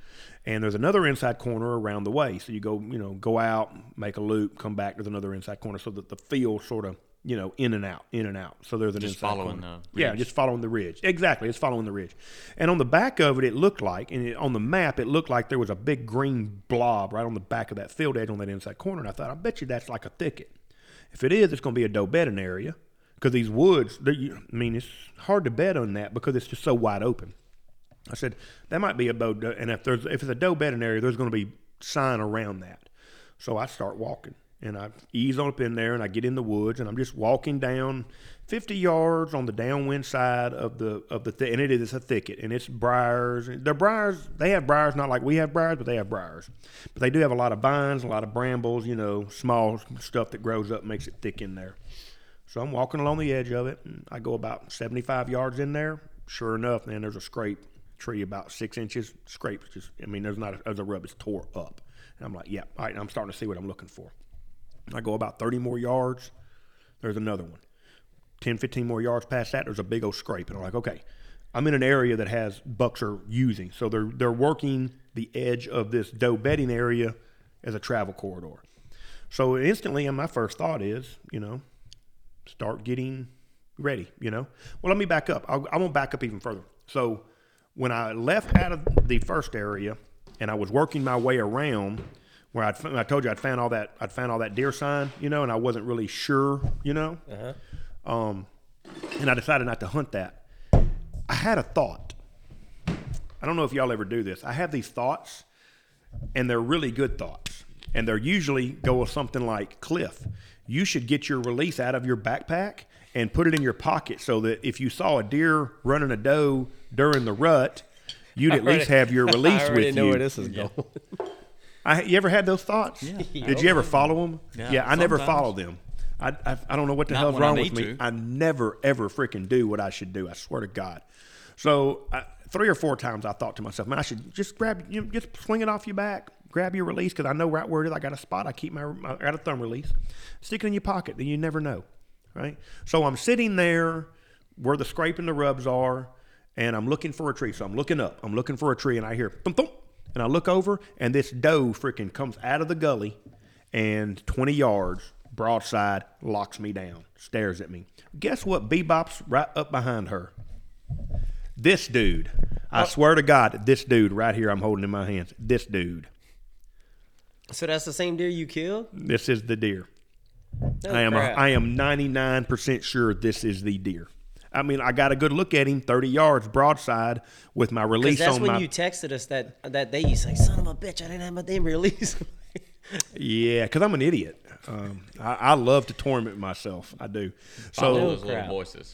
and there's another inside corner around the way. So you go, you know, go out, make a loop, come back. There's another inside corner, so that the field sort of, you know, in and out, in and out. So there's an Just following corner. the yeah, just following the ridge. Exactly, it's following the ridge. And on the back of it, it looked like, and it, on the map, it looked like there was a big green blob right on the back of that field edge on that inside corner. And I thought, I bet you that's like a thicket. If it is, it's going to be a doe bedding area because these woods. I mean, it's hard to bet on that because it's just so wide open. I said that might be a doe- and if there's if it's a doe bedding area, there's going to be sign around that. So I start walking, and I ease on up in there, and I get in the woods, and I'm just walking down 50 yards on the downwind side of the of the th- and it is a thicket, and it's briars. They're briars. They have briars, not like we have briars, but they have briars. But they do have a lot of vines, a lot of brambles, you know, small stuff that grows up makes it thick in there. So I'm walking along the edge of it, and I go about 75 yards in there. Sure enough, man, there's a scrape tree about six inches. Scrape just, I mean, there's not a, there's a rub, it's tore up. And I'm like, yeah, all right, I'm starting to see what I'm looking for. I go about 30 more yards. There's another one. 10, 15 more yards past that, there's a big old scrape. And I'm like, okay, I'm in an area that has bucks are using. So they're, they're working the edge of this doe bedding area as a travel corridor. So instantly, and my first thought is, you know, start getting ready, you know? Well, let me back up. I'll, I won't back up even further. So when I left out of the first area and I was working my way around where I'd, I told you I'd found all that, I'd found all that deer sign, you know, and I wasn't really sure, you know? Um, and I decided not to hunt that. I had a thought. I don't know if y'all ever do this. I have these thoughts, and they're really good thoughts. And they're usually go with something like Clif, you should get your release out of your backpack and put it in your pocket so that if you saw a deer running a doe during the rut, you'd at least have your release I already with know you. where this is going. I, you ever had those thoughts? Yeah. Did you ever follow them? Yeah, I never sometimes. follow them. I, I, I don't know what the Not hell's wrong with me. to. I never ever freaking do what I should do. I swear to God. So I, three or four times I thought to myself, man, I should just grab, you know, just swing it off your back, grab your release because I know right where it is. I got a spot. I keep my, I got a thumb release. Stick it in your pocket. Then you never know, right? So I'm sitting there where the scrape and the rubs are, and I'm looking for a tree. So I'm looking up. I'm looking for a tree, and I hear thump thump, and I look over, and this doe freaking comes out of the gully and 20 yards, broadside, locks me down, stares at me. Guess what? Bebop's right up behind her. This dude. I oh. swear to God, this dude right here I'm holding in my hands. This dude. So that's the same deer you killed? This is the deer. Oh, I am a. I am 99% sure this is the deer. I mean, I got a good look at him, 30 yards broadside with my Because release that's on when my you texted us that that day. You say, "Son of a bitch, I didn't have my damn release." Yeah, because I'm an idiot. Um, I, I love to torment myself. I do. Follow So those little crap. voices.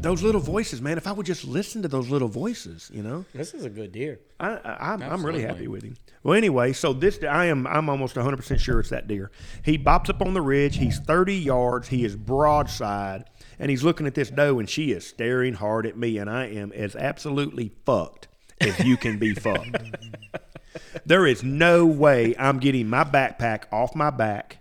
those little voices, man. If I would just listen to those little voices, you know, this is a good deer. I, I, I'm, I'm really happy with him. Well, anyway, so this I am I'm almost 100 percent sure it's that deer. He bops up on the ridge. He's 30 yards. He is broadside, and he's looking at this doe, and she is staring hard at me, and I am as absolutely fucked as you can be fucked. There is no way I'm getting my backpack off my back,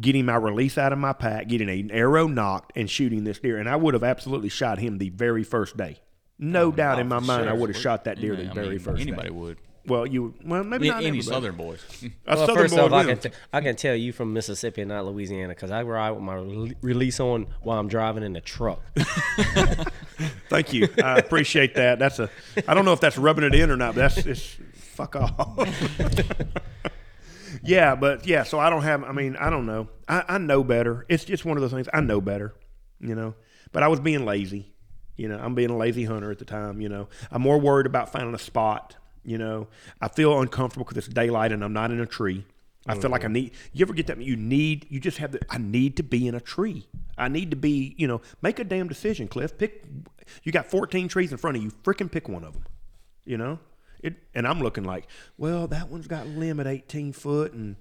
getting my release out of my pack, getting an arrow knocked, and shooting this deer. And I would have absolutely shot him the very first day. No oh, doubt in my Oh, mind, I would have shot that deer Yeah, the I very mean, first Anybody day. would. Well, you well maybe not Any everybody. Southern boys. A Well, Southern first boy off, I can, t- I can tell you from Mississippi and not Louisiana because I ride with my rel- release on while I'm driving in the truck. Thank you. I appreciate that. That's a. I don't know if that's rubbing it in or not, but that's it's fuck off. yeah, but yeah. So I don't have. I mean, I don't know. I, I know better. It's just one of those things. I know better. You know. But I was being lazy. You know, I'm being a lazy hunter at the time. You know, I'm more worried about finding a spot. You know, I feel uncomfortable because it's daylight and I'm not in a tree. I feel like I mm-hmm. need. You ever get that? You need. You just have the. I need to be in a tree. I need to be. You know, make a damn decision, Clif. Pick. You got 14 trees in front of you. Freaking pick one of them. You know. It. And I'm looking like, well, that one's got limb at 18 foot, and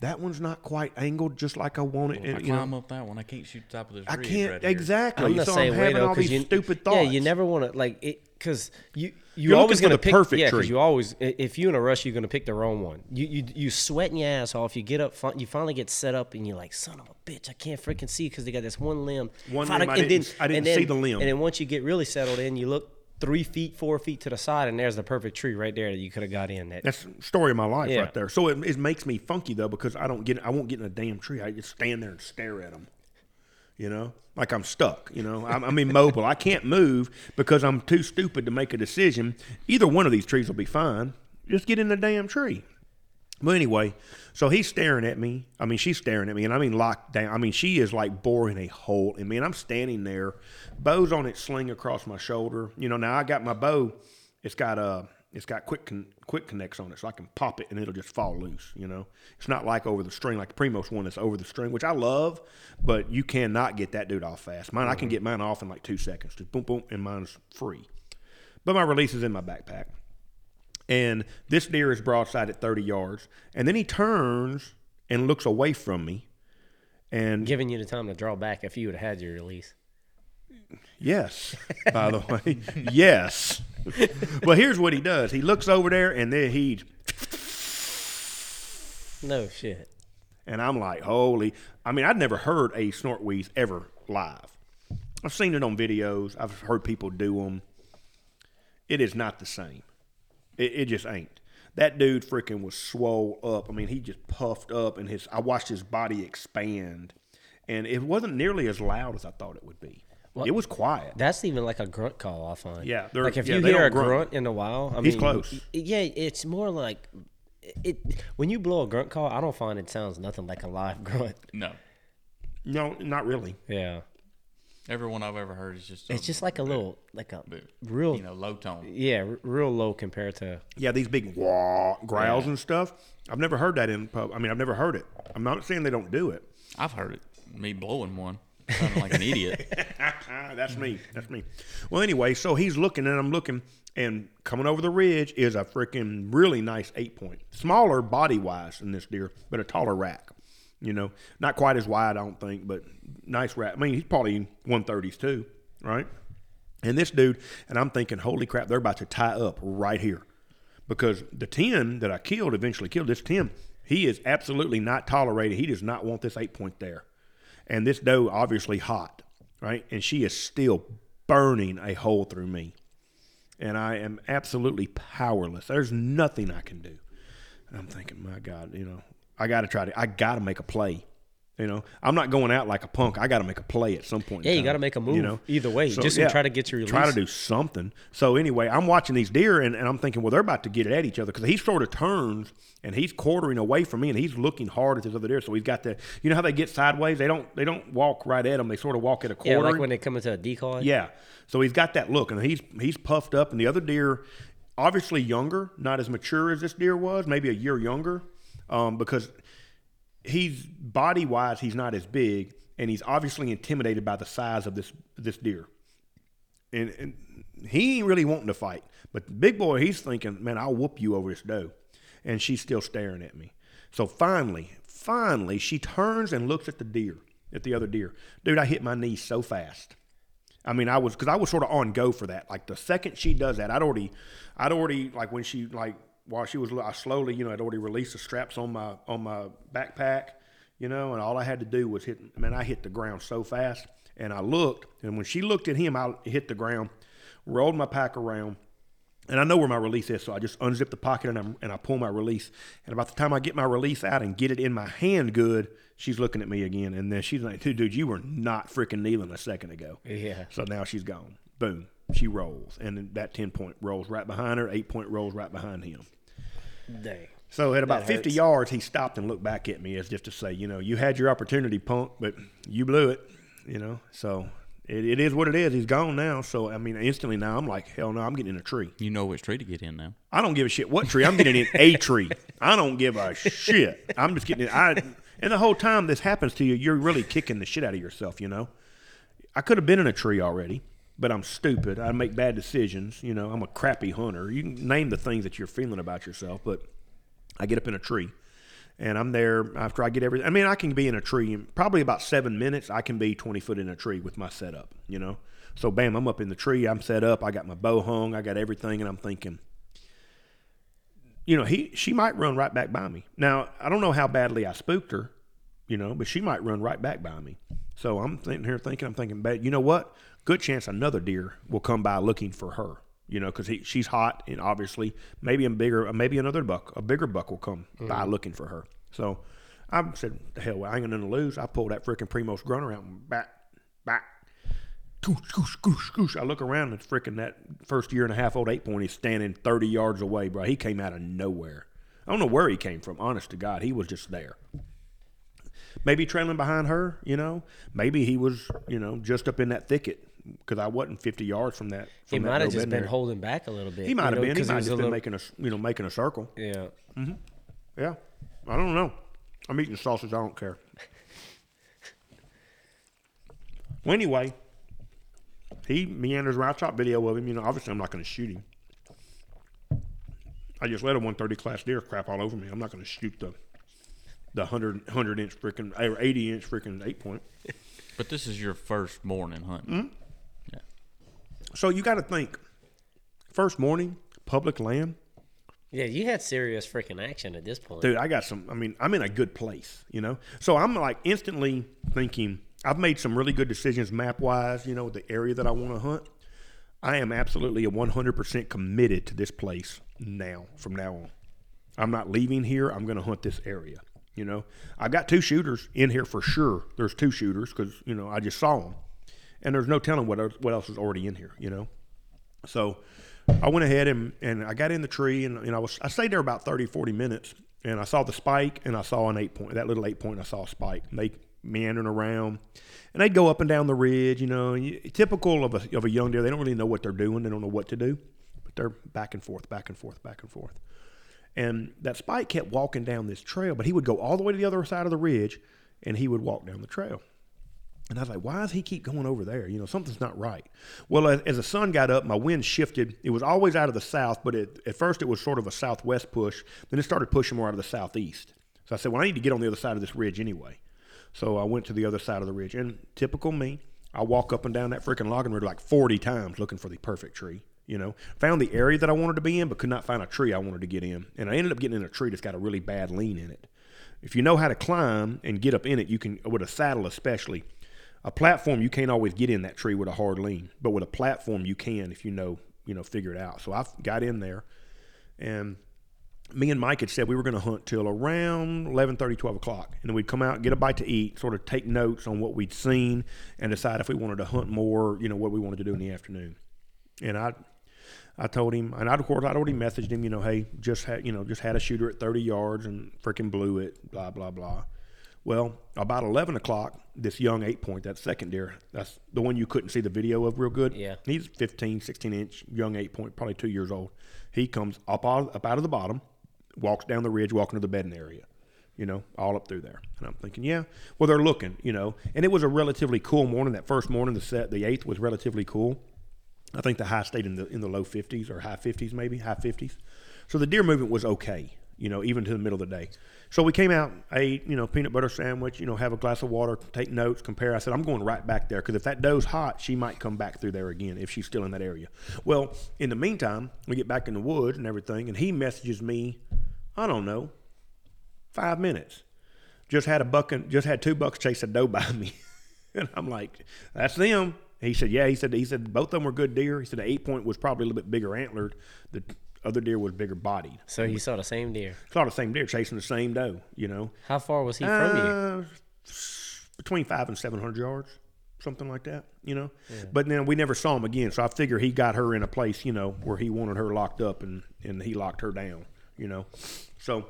that one's not quite angled just like I want it. If I and, you know, climb up that one, I can't shoot the top of this I ridge can't right exactly. I'm the so same I'm way having though all these you, stupid thoughts. Yeah, you never want to like it because you you You're always gonna pick the pick perfect yeah because tree. you always if you're in a rush you're gonna pick the wrong one. You you you sweating your ass off. You get up, you finally get set up, and you're like, son of a bitch, I can't freaking see because they got this one limb. One limb, I and didn't- I didn't then- see the limb. And then once you get really settled in, you look three feet, four feet to the side, and there's the perfect tree right there that you could have got in. That That's story of my life Yeah. right there. So it, it makes me funky though because I don't get I won't get in a damn tree. I just stand there and stare at them. You know, like I'm stuck. You know, I'm, I'm immobile. I can't move because I'm too stupid to make a decision. Either one of these trees will be fine. Just get in the damn tree. But anyway, so he's staring at me. I mean, she's staring at me, and I mean locked down. I mean, she is like boring a hole in me, and I'm standing there, bow's on its sling across my shoulder. You know, now I got my bow. It's got uh it's got quick con- quick connects on it, so I can pop it and it'll just fall loose. You know, it's not like over the string like the Primos one that's over the string, which I love, but you cannot get that dude off fast. Mine, I can mm-hmm. get mine off in like two seconds, just boom boom, and mine's free. But my release is in my backpack. And this deer is broadside at 30 yards. And then he turns and looks away from me. And giving you the time to draw back if you would have had your release. Yes, by the way, yes. Well, here's what he does. He looks over there and then he, No shit. and I'm like, holy. I mean, I'd never heard a snort wheeze ever live. I've seen it on videos. I've heard people do them. It is not the same. It, it just ain't. That dude freaking was swole up. I mean, he just puffed up, and his. I watched his body expand, and it wasn't nearly as loud as I thought it would be. It was quiet. That's even like a grunt call. I find. Yeah, like if yeah, you hear a grunt. grunt in a while, I He's mean, close. Yeah, it's more like it. When you blow a grunt call, I don't find it sounds nothing like a live grunt. No. No, not really. Yeah, Everyone I've ever heard is just. it's a- just like a little, like a bit, real, You know, low tone. yeah, r- real low compared to. Yeah, these big wah growls Yeah. and stuff. I've never heard that in pub. I mean, I've never heard it. I'm not saying they don't do it. I've heard it. Me blowing one. Sounding like an idiot. That's me. That's me. Well, anyway, so he's looking and I'm looking, and coming over the ridge is a freaking really nice eight point. Smaller body wise than this deer, but a taller rack. You know, not quite as wide, I don't think, but nice rack. I mean, he's probably 130s too, right? And this dude, and I'm thinking, holy crap, they're about to tie up right here. Because the 10 that I killed, eventually killed this 10, he is absolutely not tolerated. He does not want this eight point there. And this doe, obviously hot, right? And she is still burning a hole through me. And I am absolutely powerless. There's nothing I can do. And I'm thinking, my God, you know, I got to try to. I got to make a play. You know, I'm not going out like a punk. I got to make a play at some point. in Yeah, you gotta make a move You know, either way, just to try to get your Try to do something. So anyway, I'm watching these deer, and, and I'm thinking, well, they're about to get it at each other because he sort of turns and he's quartering away from me, and he's looking hard at this other deer. So he's got the, you know how they get sideways? They don't they don't walk right at him. They sort of walk at a quarter. Yeah, like when they come into a decoy. Yeah. So he's got that look, and he's he's puffed up, and the other deer, obviously younger, not as mature as this deer was, maybe a year younger, um, because he's body wise he's not as big, and he's obviously intimidated by the size of this this deer, and, and he ain't really wanting to fight. But the big boy, he's thinking, man, I'll whoop you over this doe, and she's still staring at me. So finally, finally, she turns and looks at the deer, at the other deer. Dude, I hit my knee so fast. I mean, I was because I was sort of on go for that. Like the second she does that, I'd already, I'd already like when she like while she was I slowly, you know, I'd already released the straps on my on my backpack, you know, and all I had to do was hit. Man, I hit the ground so fast, and I looked, and when she looked at him, I hit the ground, rolled my pack around, and I know where my release is, so I just unzip the pocket and, i and I pull my release. And about the time I get my release out and get it in my hand good, she's looking at me again. And then she's like, dude, dude you were not freaking kneeling a second ago. Yeah. So now she's gone. Boom. She rolls. And that 10 point rolls right behind her, eight point rolls right behind him. Dang. So at about 50 yards, he stopped and looked back at me as if to say, you know, you had your opportunity, punk, but you blew it, you know. So it, it is what it is. He's gone now. So, I mean, instantly now I'm like, hell no, I'm getting in a tree. You know which tree to get in now. I don't give a shit what tree. I'm getting in a tree. I don't give a shit. I'm just getting. in. I and the whole time this happens to you, you're really kicking the shit out of yourself. You know. I could have been in a tree already, but I'm stupid. I make bad decisions. You know, I'm a crappy hunter. You can name the things that you're feeling about yourself, but I get up in a tree. And I'm there after I get everything. I mean, I can be in a tree in probably about seven minutes. I can be 20 foot in a tree with my setup, you know? So, bam, I'm up in the tree. I'm set up. I got my bow hung. I got everything. And I'm thinking, you know, he she might run right back by me. Now, I don't know how badly I spooked her, you know, but she might run right back by me. So I'm sitting here thinking, I'm thinking, but you know what? Good chance another deer will come by looking for her, you know, because she's hot and obviously maybe a bigger, maybe another buck, a bigger buck will come by mm-hmm. looking for her. So I said, the hell, I ain't gonna lose. I pulled that freaking Primos grunter out and back, back. Goosh, goosh, goosh, goosh. I look around and it's freaking that first year and a half old eight point is standing 30 yards away, bro. He came out of nowhere. I don't know where he came from, honest to God. He was just there. Maybe trailing behind her, you know. Maybe he was, you know, just up in that thicket because I wasn't 50 yards from that. He From that might have just been there. holding back a little bit. He might have know, been. He 'cause might have just a been little- making a, s- you know, making a circle. Yeah. Mm-hmm. Yeah. I don't know. I'm eating sausage. I don't care. well, anyway, he meanders around. I shot video of him. You know, obviously, I'm not going to shoot him. I just let a 130 class deer crap all over me. I'm not going to shoot the the 100, 100 inch freaking or 80 inch freaking eight point. But this is your first morning hunting. Hmm? So you got to think. First morning, public land. Yeah, you had serious freaking action at this point. dude, I got some. I mean, I'm in a good place, you know. So I'm like instantly thinking. I've made some really good decisions map wise, you know, the area that I want to hunt. I am absolutely a 100% committed to this place now. From now on, I'm not leaving here. I'm going to hunt this area. You know, I've got two shooters in here for sure. There's two shooters because you know I just saw them, and there's no telling what else, what else is already in here. You know, so I went ahead and, and I got in the tree and, and I was I stayed there about 30, 40 minutes and I saw the spike and I saw an eight point that little eight point I saw a spike. And they meandering around and they'd go up and down the ridge you know typical of a, of a young deer they don't really know what they're doing they don't know what to do but they're back and forth back and forth back and forth. And that spike kept walking down this trail but he would go all the way to the other side of the ridge and he would walk down the trail and I was like, why does he keep going over there? You know, something's not right. Well, as, as the sun got up, my wind shifted. It was always out of the south, but it, at first it was sort of a southwest push. Then it started pushing more out of the southeast. So I said, well, I need to get on the other side of this ridge anyway. So I went to the other side of the ridge. And typical me, I walk up and down that freaking logging road like 40 times looking for the perfect tree. You know, found the area that I wanted to be in, but could not find a tree I wanted to get in. And I ended up getting in a tree that's got a really bad lean in it. If you know how to climb and get up in it, you can, with a saddle especially, a platform you can't always get in that tree with a hard lean, but with a platform you can if you know you know figure it out. So I got in there, and me and Mike had said we were going to hunt till around 11:30, 12 o'clock, and then we'd come out, get a bite to eat, sort of take notes on what we'd seen, and decide if we wanted to hunt more. You know what we wanted to do in the afternoon. And I, I told him, and I, of course I'd already messaged him. You know, hey, just had you know just had a shooter at 30 yards and freaking blew it. Blah blah blah. Well, about 11 o'clock, this young eight point, that second deer, that's the one you couldn't see the video of real good. Yeah. He's 15, 16 inch, young eight point, probably two years old. He comes up out, up out of the bottom, walks down the ridge, walking to the bedding area, you know, all up through there. And I'm thinking, yeah, well, they're looking, you know. And it was a relatively cool morning. That first morning, the set, the eighth was relatively cool. I think the high stayed in the in the low 50s or high 50s, maybe high 50s. So the deer movement was okay, you know, even to the middle of the day. So we came out, ate, you know, peanut butter sandwich, you know, have a glass of water, take notes, compare. I said, I'm going right back there because if that doe's hot, she might come back through there again if she's still in that area. Well, in the meantime, we get back in the woods and everything, and he messages me, I don't know, five minutes. Just had a buck and just had two bucks chase a doe by me, and I'm like, that's them. He said, yeah. He said he said both of them were good deer. He said the eight point was probably a little bit bigger antlered. The other deer was bigger bodied. So you saw the same deer. Saw the same deer chasing the same doe. You know, How far was he from you? uh, between five and seven hundred yards, something like that. You know, but then we never saw him again. So I figure he got her in a place, you know, where he wanted her locked up, and and he locked her down. You know, so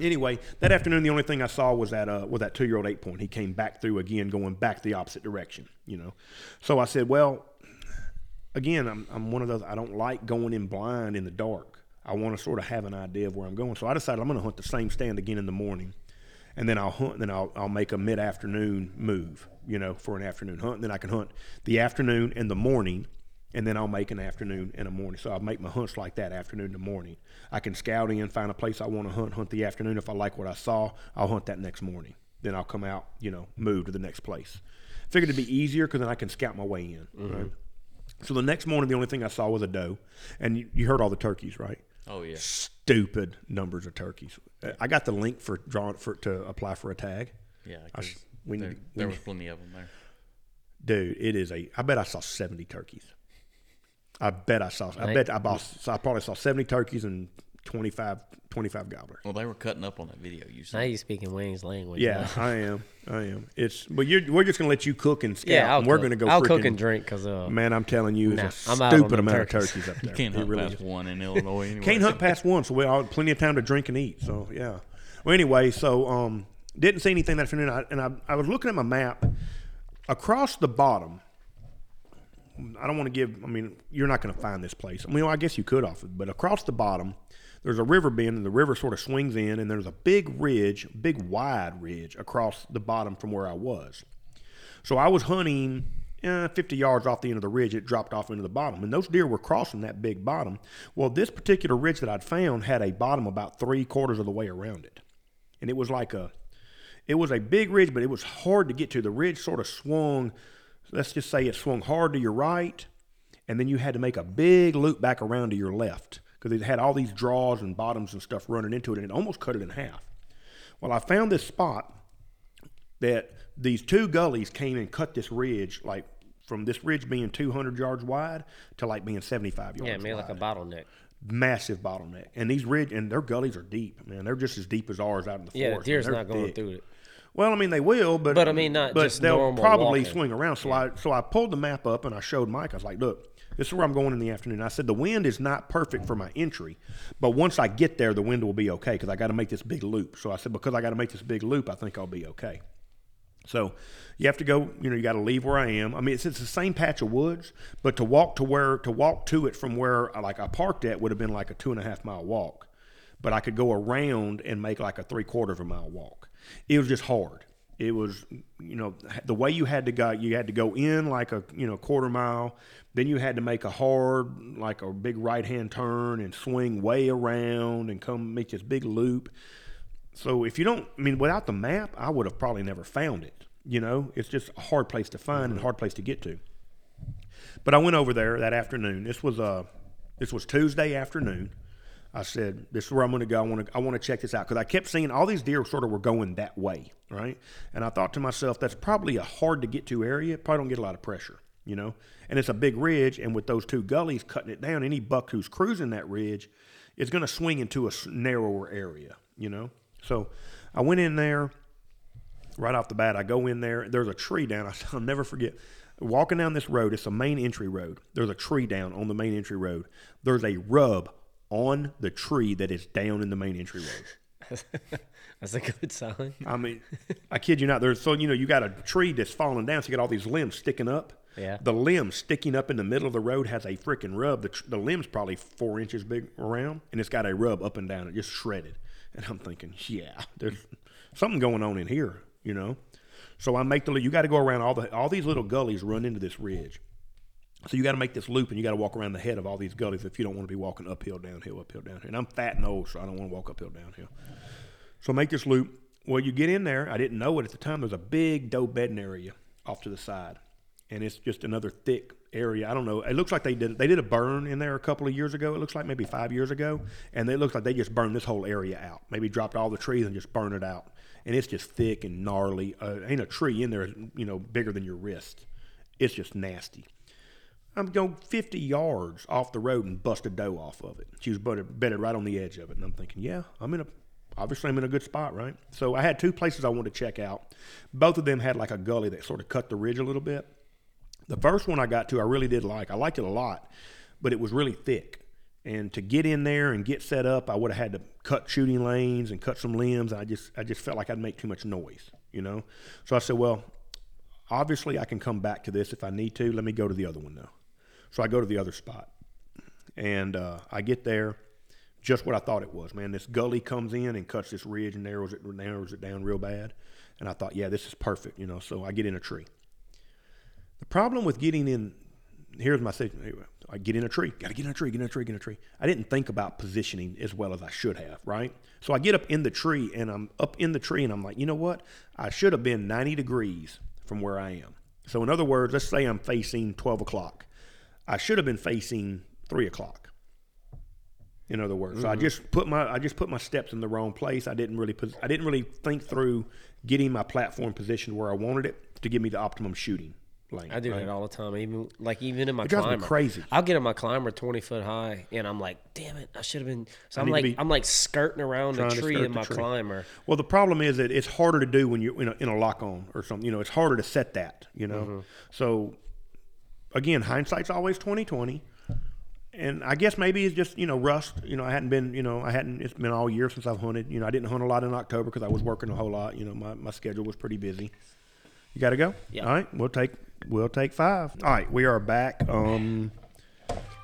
anyway, that afternoon the only thing I saw was that uh, was that two year old eight point. He came back through again, going back the opposite direction. You know, so I said, well, again, I'm I'm one of those. I don't like going in blind in the dark. I want to sort of have an idea of where I'm going. So I decided I'm going to hunt the same stand again in the morning, and then I'll hunt. Then I'll I'll make a mid afternoon move. You know, for an afternoon hunt. And then I can hunt the afternoon and the morning, and then I'll make an afternoon and a morning. So I'll make my hunts like that, afternoon to morning. I can scout in, find a place I want to hunt, hunt the afternoon. If I like what I saw, I'll hunt that next morning. Then I'll come out, you know, move to the next place. Figured it'd be easier because then I can scout my way in. Right. Mm-hmm. So the next morning, the only thing I saw was a doe, and you, you heard all the turkeys, right? Oh yeah. Stupid numbers of turkeys. I got the link for drawing for to apply for a tag. Yeah. I we there, we there was plenty of them there. Dude, it is a. I bet I saw seventy turkeys. I bet I saw. I Right. bet I bought. I probably saw seventy turkeys and 25, 25 gobblers. Well, they were cutting up on that video you Now you speaking Wayne's language. Yeah, now. I am. I am. It's. But you're. We're just gonna let you cook and scout. yeah. I'll and we're cook. gonna go. I'll freaking, cook and drink because uh, Man, I'm telling you, it's a I'm out stupid amount turkeys. of turkeys up there. You can't It hunt really past is. one in Illinois anyway. Can't hunt past one, so we all plenty of time to drink and eat. So yeah. Well, anyway, so um, didn't see anything that afternoon, I, and I, I was looking at my map. Across the bottom, I don't want to give. I mean, you're not going to find this place. I mean, well, I guess you could off it, but across the bottom, there's a river bend, and the river sort of swings in, and there's a big ridge, big wide ridge across the bottom from where I was. So I was hunting eh, 50 yards off the end of the ridge. It dropped off into the bottom, and those deer were crossing that big bottom. Well, this particular ridge that I'd found had a bottom about three quarters of the way around it, and it was like a, it was a big ridge, but it was hard to get to. The ridge sort of swung. Let's just say it swung hard to your right, and then you had to make a big loop back around to your left because it had all these draws and bottoms and stuff running into it, and it almost cut it in half. Well, I found this spot that these two gullies came and cut this ridge, like from this ridge being 200 yards wide to like being 75 yards yeah, made wide. like a bottleneck. Massive bottleneck. And these ridge, and their gullies are deep, man. They're just as deep as ours out in the Yeah, forest. deer's not going thick. through it. Well, I mean, they will, but But, I mean, not but they'll probably walking. swing around. So I so I pulled the map up and I showed Mike. I was like, look, this is where I'm going in the afternoon. I said the wind is not perfect for my entry, but once I get there, the wind will be okay because I got to make this big loop. So I said because I got to make this big loop, I think I'll be okay. So you have to go, you know, you got to leave where I am. I mean, it's, it's the same patch of woods, but to walk to where to walk to it from where like I parked at would have been like a two and a half mile walk, but I could go around and make like a three quarters of a mile walk. It was just hard. It was, you know, the way you had to go, you had to go in like a, you know, quarter mile. Then you had to make a hard, like a big right hand turn and swing way around and come make this big loop. So if you don't, I mean, without the map, I would have probably never found it. You know, it's just a hard place to find and a hard place to get to. But I went over there that afternoon. This was uh, this was Tuesday afternoon. I said, "This is where I'm going to go. I want to I want to check this out because I kept seeing all these deer sort of were going that way, right? And I thought to myself, that's probably a hard to get to area. Probably don't get a lot of pressure, you know. And it's a big ridge, and with those two gullies cutting it down, any buck who's cruising that ridge is going to swing into a narrower area, you know. So I went in there right off the bat. I go in there. There's a tree down. I'll never forget. Walking down this road, it's a main entry road. There's a tree down on the main entry road. There's a rub on the tree that is down in the main entry road. That's a good sign. I mean, I kid you not. There's so you know you got a tree that's falling down, so you got all these limbs sticking up. Yeah. The limb sticking up in the middle of the road has a freaking rub. The, tr- the limb's probably four inches big around, and it's got a rub up and down. It just shredded. And I'm thinking, yeah, there's something going on in here, you know. So I make the you got to go around all the all these little gullies run into this ridge. So you got to make this loop, and you got to walk around the head of all these gullies if you don't want to be walking uphill, downhill, uphill, downhill. And I'm fat and old, so I don't want to walk uphill, downhill. So make this loop. Well, you get in there. I didn't know it at the time. There's a big doe bedding area off to the side, and it's just another thick area. I don't know. It looks like they did they did a burn in there a couple of years ago. It looks like maybe five years ago, and it looks like they just burned this whole area out. Maybe dropped all the trees and just burned it out. And it's just thick and gnarly. Uh, ain't a tree in there, you know, bigger than your wrist. It's just nasty. I'm going 50 yards off the road and bust a doe off of it. She was bedded, bedded right on the edge of it. And I'm thinking, yeah, I'm in a, obviously I'm in a good spot, right? So I had two places I wanted to check out. Both of them had like a gully that sort of cut the ridge a little bit. The first one I got to, I really did like. I liked it a lot, but it was really thick. And to get in there and get set up, I would have had to cut shooting lanes and cut some limbs. I just, I just felt like I'd make too much noise, you know. So I said, well, obviously I can come back to this if I need to. Let me go to the other one now. So I go to the other spot, and uh, I get there, just what I thought it was. Man, this gully comes in and cuts this ridge and narrows it narrows it down real bad. And I thought, yeah, this is perfect, you know. So I get in a tree. The problem with getting in, here's my situation. I get in a tree. Got to get in a tree. Get in a tree. Get in a tree. I didn't think about positioning as well as I should have. Right. So I get up in the tree, and I'm up in the tree, and I'm like, you know what? I should have been 90 degrees from where I am. So in other words, let's say I'm facing 12 o'clock. I should have been facing three o'clock. In other words, so I just put my I just put my steps in the wrong place. I didn't really pos- I didn't really think through getting my platform positioned where I wanted it to give me the optimum shooting lane. I do right? that all the time. Even like even in my It drives me climber, crazy. I'll get in my climber twenty foot high, and I'm like, damn it, I should have been. So I'm like, I'm like skirting around the tree in my tree. climber. Well, the problem is that it's harder to do when you're in a, in a lock on or something. You know, it's harder to set that. You know, Mm-hmm. so again, hindsight's always twenty twenty. And I guess maybe it's just you know rust. You know, I hadn't been you know I hadn't. It's been all year since I've hunted. You know, I didn't hunt a lot in October because I was working a whole lot. You know, my, my schedule was pretty busy. You got to go. Yeah. All right, we'll take we'll take five. All right, we are back. Um,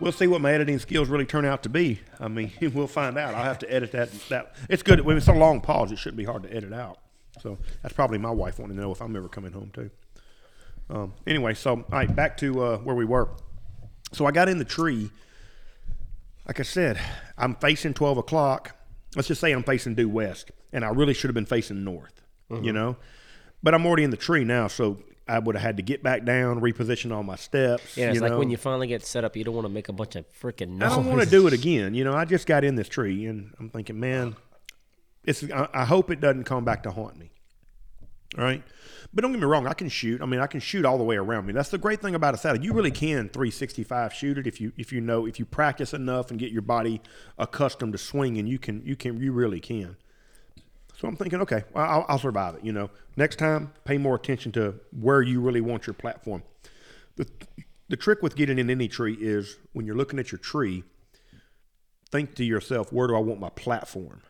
we'll see what my editing skills really turn out to be. I mean, we'll find out. I'll have to edit that. That it's good when it's a long pause. It shouldn't be hard to edit out. So that's probably my wife wanting to know if I'm ever coming home too. Um, anyway, so all right, back to uh, where we were. So I got in the tree. Like I said, I'm facing 12 o'clock. Let's just say I'm facing due west, and I really should have been facing north. You know, but I'm already in the tree now, so I would have had to get back down, reposition all my steps. Yeah, it's you like know. when you finally get set up, you don't want to make a bunch of freaking noise. I don't want to do it again. You know, I just got in this tree, and I'm thinking, man, it's. I, I hope it doesn't come back to haunt me. All right, but don't get me wrong. I can shoot. I mean, I can shoot all the way around me. That's the great thing about a saddle. You really can 365 shoot it if you if you know if you practice enough and get your body accustomed to swinging. You can you can you really can. So I'm thinking, okay, I'll, I'll survive it. You know, next time, pay more attention to where you really want your platform. The the trick with getting in any tree is when you're looking at your tree, think to yourself, where do I want my platform?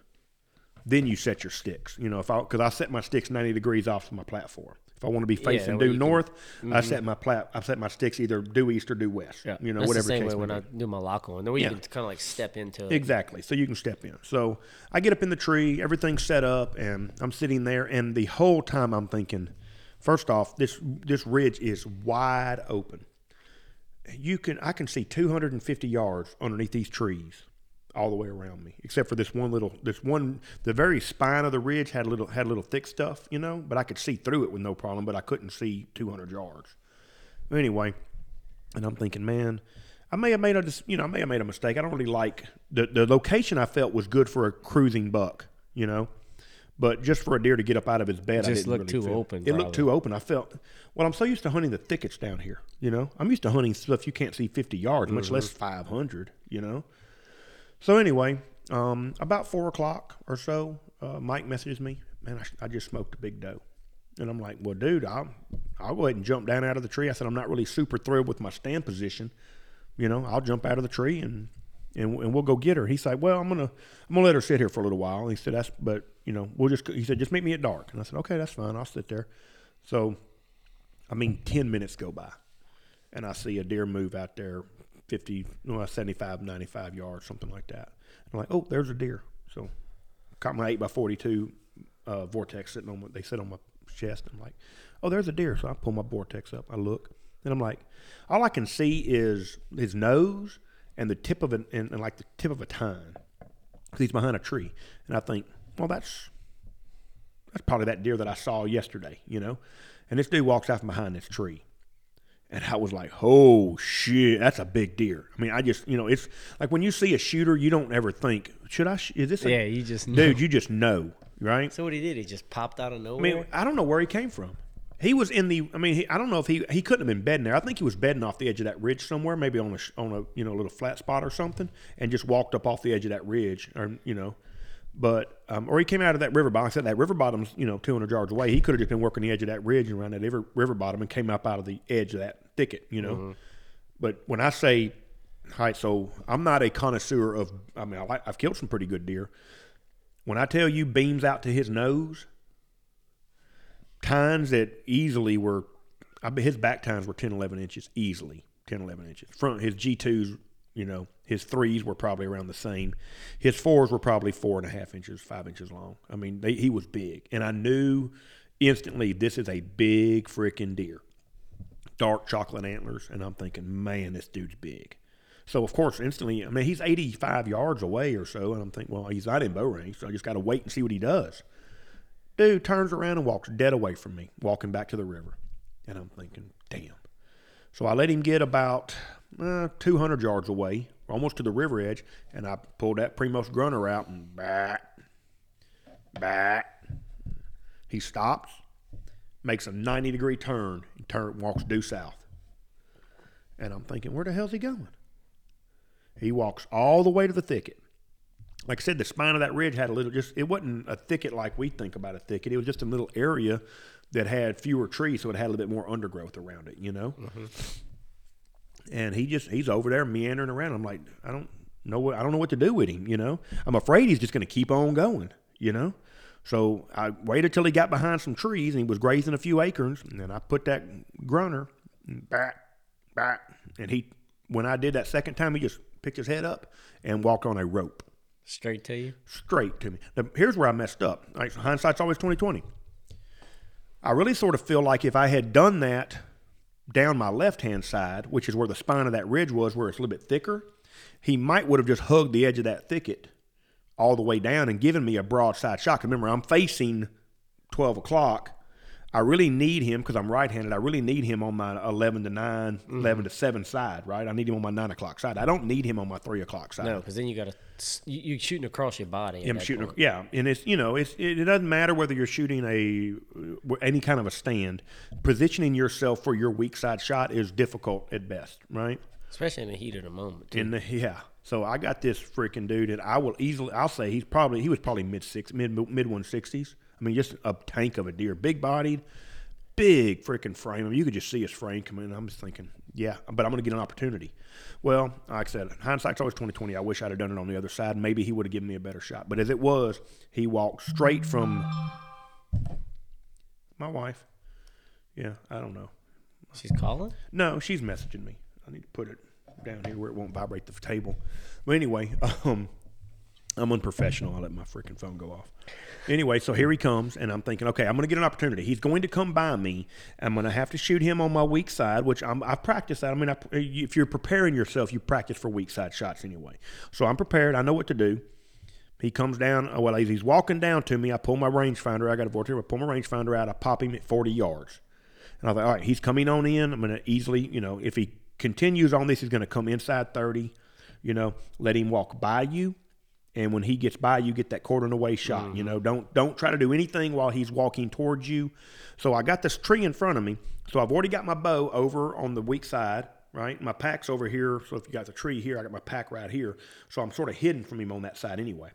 Then you set your sticks. You know, if I because I set my sticks 90 degrees off of my platform. If I want to be facing way due you can- north, I mm-hmm. set my plat I set my sticks either due east or due west. Yeah, You know, That's whatever the same way when I do my lock on. Then we Yeah. can kind of like step into it. Exactly. So you can step in. So I get up in the tree, everything's set up, and I'm sitting there, and the whole time I'm thinking, first off, this this ridge is wide open. You can I can see 250 yards underneath these trees, all the way around me, except for this one little this one the very spine of the ridge had a little had a little thick stuff, you know, but I could see through it with no problem, but I couldn't see 200 yards. Anyway, and I'm thinking, man, I may have made a, you know, I may have made a mistake. I don't really like the the location. I felt was good for a cruising buck, you know, but just for a deer to get up out of his bed, I Just looked really too feel- open, It looked too open. I felt well. I'm so used to hunting the thickets down here, you know. I'm used to hunting stuff you can't see 50 yards, much less Mm-hmm. 500, you know. So anyway, Um, about four o'clock or so, uh, Mike messages me, man, I, I just smoked a big doe. And I'm like, well, dude, I'll, I'll go ahead and jump down out of the tree. I said, I'm not really super thrilled with my stand position. You know, I'll jump out of the tree and, and, and we'll go get her. He said, well, I'm going to, I'm going to let her sit here for a little while. And he said, that's, but you know, we'll just, he said, just meet me at dark. And I said, okay, that's fine. I'll sit there. So, I mean, 10 minutes go by and I see a deer move out there 50, no, 75, 95 yards, something like that. I'm like, oh, there's a deer. So caught my 8 by 42 uh, vortex sitting on, my, they sit on my chest. I'm like, oh, there's a deer. So I pull my vortex up. I look, and I'm like, all I can see is his nose and the tip of an, and, and like the tip of a tine. Because he's behind a tree. And I think, well, that's, that's probably that deer that I saw yesterday, you know? And this dude walks out from behind this tree. And I was like, oh shit, that's a big deer. I mean, I just, you know, it's like when you see a shooter, you don't ever think, should I, sh- is this a, Yeah, you just know. dude, you just know, right? So what he did, he just popped out of nowhere. I mean, I don't know where he came from. He was in the. I mean, he, I don't know if he he couldn't have been bedding there. I think he was bedding off the edge of that ridge somewhere, maybe on a on a you know little flat spot or something, and just walked up off the edge of that ridge, or you know, but um, or he came out of that river bottom. I said that river bottom's you know 200 yards away. He could have just been working the edge of that ridge and around that river, river bottom and came up out of the edge of that thicket, you know. But when I say, all right, so I'm not a connoisseur of. I mean, I like, I've killed some pretty good deer. When I tell you beams out to his nose, tines that easily were, I bet his back tines were 10, 11 inches, easily 10, 11 inches. Front, his G2s, you know, his threes were probably around the same. His fours were probably four and a half inches, five inches long. I mean, they, he was big. And I knew instantly this is a big freaking deer. Dark chocolate antlers. And I'm thinking, man, this dude's big. So of course, instantly, I mean, he's 85 yards away or so, and I'm thinking, well, he's not in bow range, so I just got to wait and see what he does. Dude turns around and walks dead away from me, walking back to the river, and I'm thinking, damn. So I let him get about uh, 200 yards away, almost to the river edge, and I pulled that Primos grunter out and back, back. He stops, makes a 90 degree turn, and turn walks due south. And I'm thinking, where the hell's he going? He walks all the way to the thicket. Like I said, the spine of that ridge had a little just it wasn't a thicket like we think about a thicket. It was just a little area that had fewer trees, so it had a little bit more undergrowth around it, you know? And he just he's over there meandering around. I'm like, I don't know what I don't know what to do with him, you know? I'm afraid he's just gonna keep on going, you know? So I waited till he got behind some trees and he was grazing a few acorns, and then I put that grunter back, back, and he when I did that second time, he just picked his head up and walked on a rope Straight to you. straight to me. Now, here's where I messed up. All right, so hindsight's always twenty twenty. I really sort of feel like if I had done that down my left hand side, which is where the spine of that ridge was, where it's a little bit thicker, he might would have just hugged the edge of that thicket all the way down and given me a broadside shot. Remember, I'm facing twelve o'clock. I really need him because I'm right-handed. I really need him on my 11 to 9, mm-hmm. 11 to 7 side, right? I need him on my 9 o'clock side. I don't need him on my 3 o'clock side. No, because then you got to you, are shooting across your body. at I'm shooting. point. Yeah, and it's you know it's it, it doesn't matter whether you're shooting a any kind of a stand. Positioning yourself for your weak side shot is difficult at best, right? especially in the heat of the moment. Too. In the yeah. So I got this freaking dude, and I will easily. I'll say he's probably he was probably mid six mid mid one sixties. I mean, just a tank of a deer, big bodied, big freaking frame. I mean, you could just see his frame coming. in. I'm just thinking, yeah, but I'm going to get an opportunity. Well, like I said, hindsight's always 2020. I wish I'd have done it on the other side. Maybe he would have given me a better shot. But as it was, he walked straight from my wife. Yeah, I don't know. She's calling. No, she's messaging me. I need to put it down here where it won't vibrate the table. But anyway, um, I'm unprofessional. I let my freaking phone go off. Anyway, so here he comes, and I'm thinking, okay, I'm going to get an opportunity. He's going to come by me. I'm going to have to shoot him on my weak side, which I'm, I've practiced that. I mean, I, if you're preparing yourself, you practice for weak side shots anyway. So I'm prepared. I know what to do. He comes down. Uh, well, as he's walking down to me, I pull my rangefinder. I got a vortex. I pull my rangefinder out. I pop him at 40 yards. And I thought, all right, he's coming on in. I'm going to easily, you know, if he continues on this, he's going to come inside 30. You know, let him walk by you. And when he gets by you, get that quarter away shot. You mm-hmm. know, don't don't try to do anything while he's walking towards you. So I got this tree in front of me. So I've already got my bow over on the weak side, right? My pack's over here. So if you got the tree here, I got my pack right here. So I'm sort of hidden from him on that side anyway.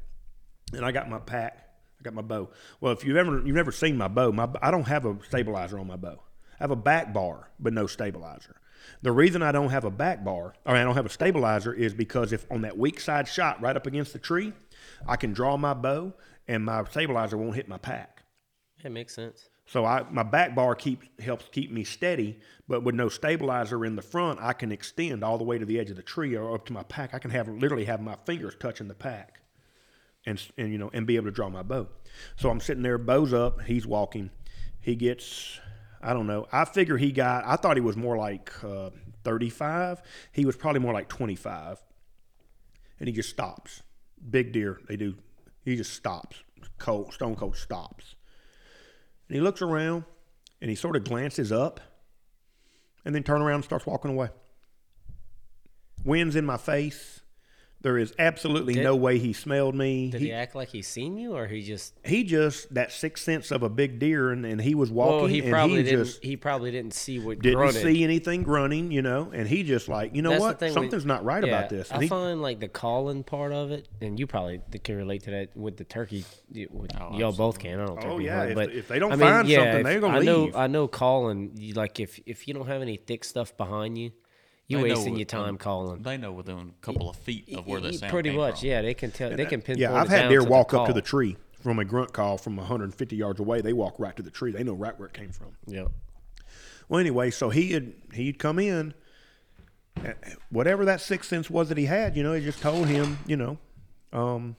And I got my pack. I got my bow. Well, if you've ever you've never seen my bow, my I don't have a stabilizer on my bow. I have a back bar, but no stabilizer. The reason I don't have a back bar, or I don't have a stabilizer, is because if on that weak side shot right up against the tree, I can draw my bow and my stabilizer won't hit my pack. That makes sense. So I my back bar keeps helps keep me steady, but with no stabilizer in the front, I can extend all the way to the edge of the tree or up to my pack. I can have literally have my fingers touching the pack, and and you know and be able to draw my bow. So I'm sitting there, bows up. He's walking. He gets, I don't know. I figure he got. I thought he was more like uh, 35. He was probably more like 25, and he just stops. Big deer, they do. He just stops. Cold, stone cold stops. And he looks around and he sort of glances up and then turn around and starts walking away. Wind's in my face. There is absolutely Did- no way he smelled me. Did he, he, act like he seen you, or he just? he just that sixth sense of a big deer, and, and he was walking, Well, he and probably he didn't. just he probably didn't see what didn't grunted. see anything grunting, you know, and he just like, you know That's what, thing when- something's not right yeah, about this. And I he, find like the calling part of it, and you probably can relate to that with the turkey. you- With, Oh, y'all both can. I don't. Oh, turkey yeah, hunt, if- but if they don't I mean, find yeah, something, if- they're gonna I know. leave. I know calling. You, like if if you don't have any thick stuff behind you, you They wasting what- your time um, calling. They know within a couple of feet of where that Y- sound Pretty came much, from. yeah. They can tell. They can pinpoint. yeah, I've it had down deer to the walk up to the tree from a grunt call from 150 yards away. They walk right to the tree. They know right where it came from. Yeah. Well, anyway, so he had he'd come in, uh, whatever that sixth sense was that he had, you know, he just told him, you know, um,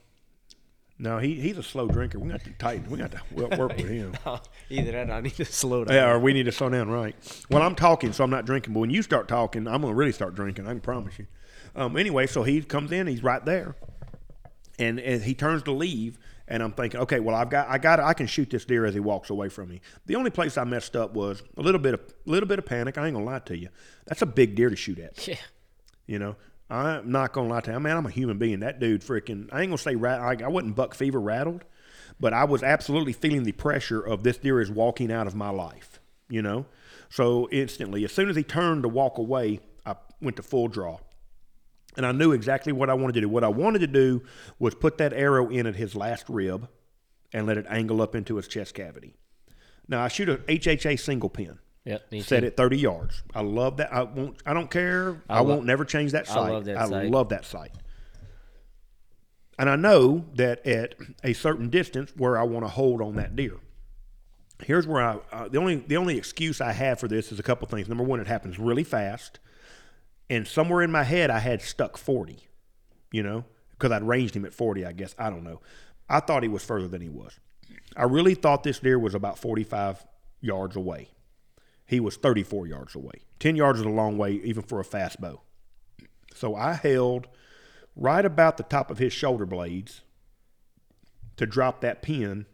no, he he's a slow drinker. We got to tighten. We got to wo- work with him. Either that, or I need to slow down. Yeah, or we need to slow down, right? Well, I'm talking, so I'm not drinking. But when you start talking, I'm gonna really start drinking. I can promise you. Um, anyway, so he comes in, he's right there, and, and he turns to leave, and I'm thinking, okay, well, I've got, I got, I can shoot this deer as he walks away from me. The only place I messed up was a little bit of, little bit of panic. I ain't gonna lie to you. That's a big deer to shoot at. Yeah. You know, I'm not gonna lie to you, man. I'm a human being. That dude, freaking, I ain't gonna say rat. I, I wasn't buck fever rattled, but I was absolutely feeling the pressure of this deer is walking out of my life. You know, so instantly, as soon as he turned to walk away, I went to full draw, and I knew exactly what I wanted to do. What I wanted to do was put that arrow in at his last rib, and let it angle up into his chest cavity. Now I shoot a HHA single pin Yeah. Me set too. at 30 yards. I love that. I won't. I don't care. I, I won't never change that I sight. love that I sight. love that sight. And I know that at a certain distance where I want to hold on that deer. Here's where I uh, the only the only excuse I have for this is a couple things. Number one, it happens really fast, and somewhere in my head I had stuck 40. You know, because I'd ranged him at 40. I guess I don't know. I thought he was further than he was. I really thought this deer was about 45 yards away. He was 34 yards away. 10 yards is a long way, even for a fast bow. So I held right about the top of his shoulder blades to drop that pin,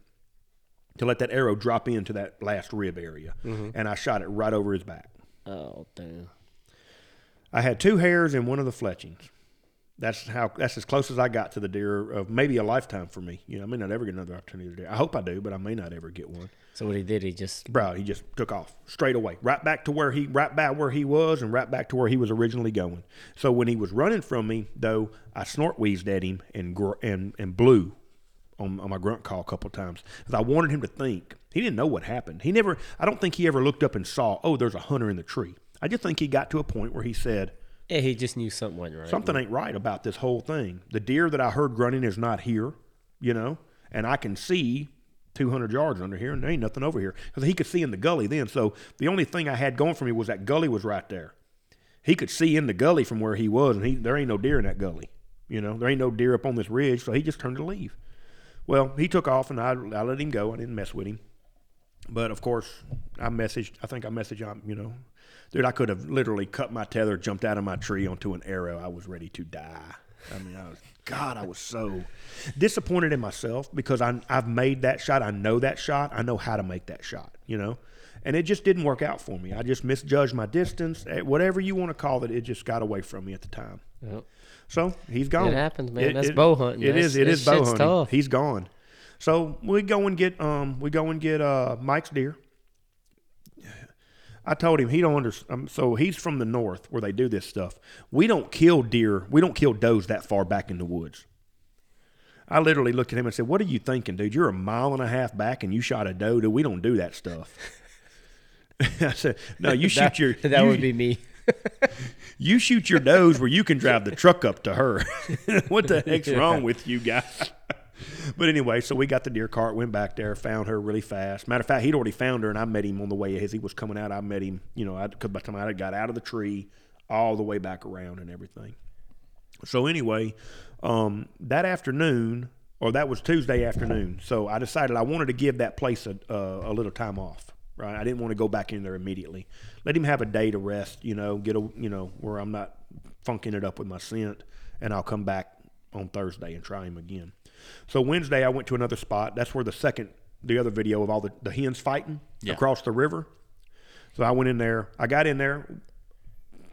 to let that arrow drop into that last rib area. Mm-hmm. And I shot it right over his back. Oh damn. I had two hairs and one of the fletchings. That's how. That's as close as I got to the deer of maybe a lifetime for me. You know, I may not ever get another opportunity to deer. I hope I do, but I may not ever get one. So what he did, he just Bro, he just took off straight away, right back to where he, right back where he was, and right back to where he was originally going. So when he was running from me, though, I snort wheezed at him and gr- and and blew on, on my grunt call a couple times because I wanted him to think. He didn't know what happened. He never. I don't think he ever looked up and saw. Oh, there's a hunter in the tree. I just think he got to a point where he said, yeah, he just knew something wasn't right. something ain't right about this whole thing. The deer that I heard grunting is not here, you know, and I can see 200 yards under here, and there ain't nothing over here because he could see in the gully then. So the only thing I had going for me was that gully was right there. He could see in the gully from where he was, and he there ain't no deer in that gully. You know, there ain't no deer up on this ridge, so he just turned to leave. Well, he took off, and I, I let him go. I didn't mess with him. But of course, I messaged. I think I messaged him. You know, dude, I could have literally cut my tether, jumped out of my tree onto an arrow. I was ready to die. I mean, I was God. I was so disappointed in myself because I, I've made that shot. I know that shot. I know how to make that shot. You know, and it just didn't work out for me. I just misjudged my distance. Eh, Whatever you want to call it, it just got away from me at the time. Yep. So he's gone. It happens, man. That's bow hunting. It is. That's- It that is bow hunting. tough. He's gone. So we go and get um we go and get uh Mike's deer. I told him he don't understand. Um, so he's from the north where they do this stuff. We don't kill deer. We don't kill does that far back in the woods. I literally looked at him and said, "What are you thinking, dude? You're a mile and a half back and you shot a doe. Dude, we don't do that stuff." I said, "No, you shoot that, your that you, would be me. you shoot your does where you can drive the truck up to her. what the heck's wrong with you guys?" but anyway, so we got the deer cart, went back there, found her really fast. Matter of fact, he'd already found her, and I met him on the way as he was coming out. I met him, you know, because by the time I got out of the tree, all the way back around and everything. So anyway, um, that afternoon, or that was Tuesday afternoon. So I decided I wanted to give that place a, uh, a little time off. Right, I didn't want to go back in there immediately. Let him have a day to rest. You know, get a you know where I'm not funking it up with my scent, and I'll come back on Thursday and try him again. So Wednesday I went to another spot. That's where the second, the other video of all the, the hens fighting Yeah. across the river. So I went in there. I got in there.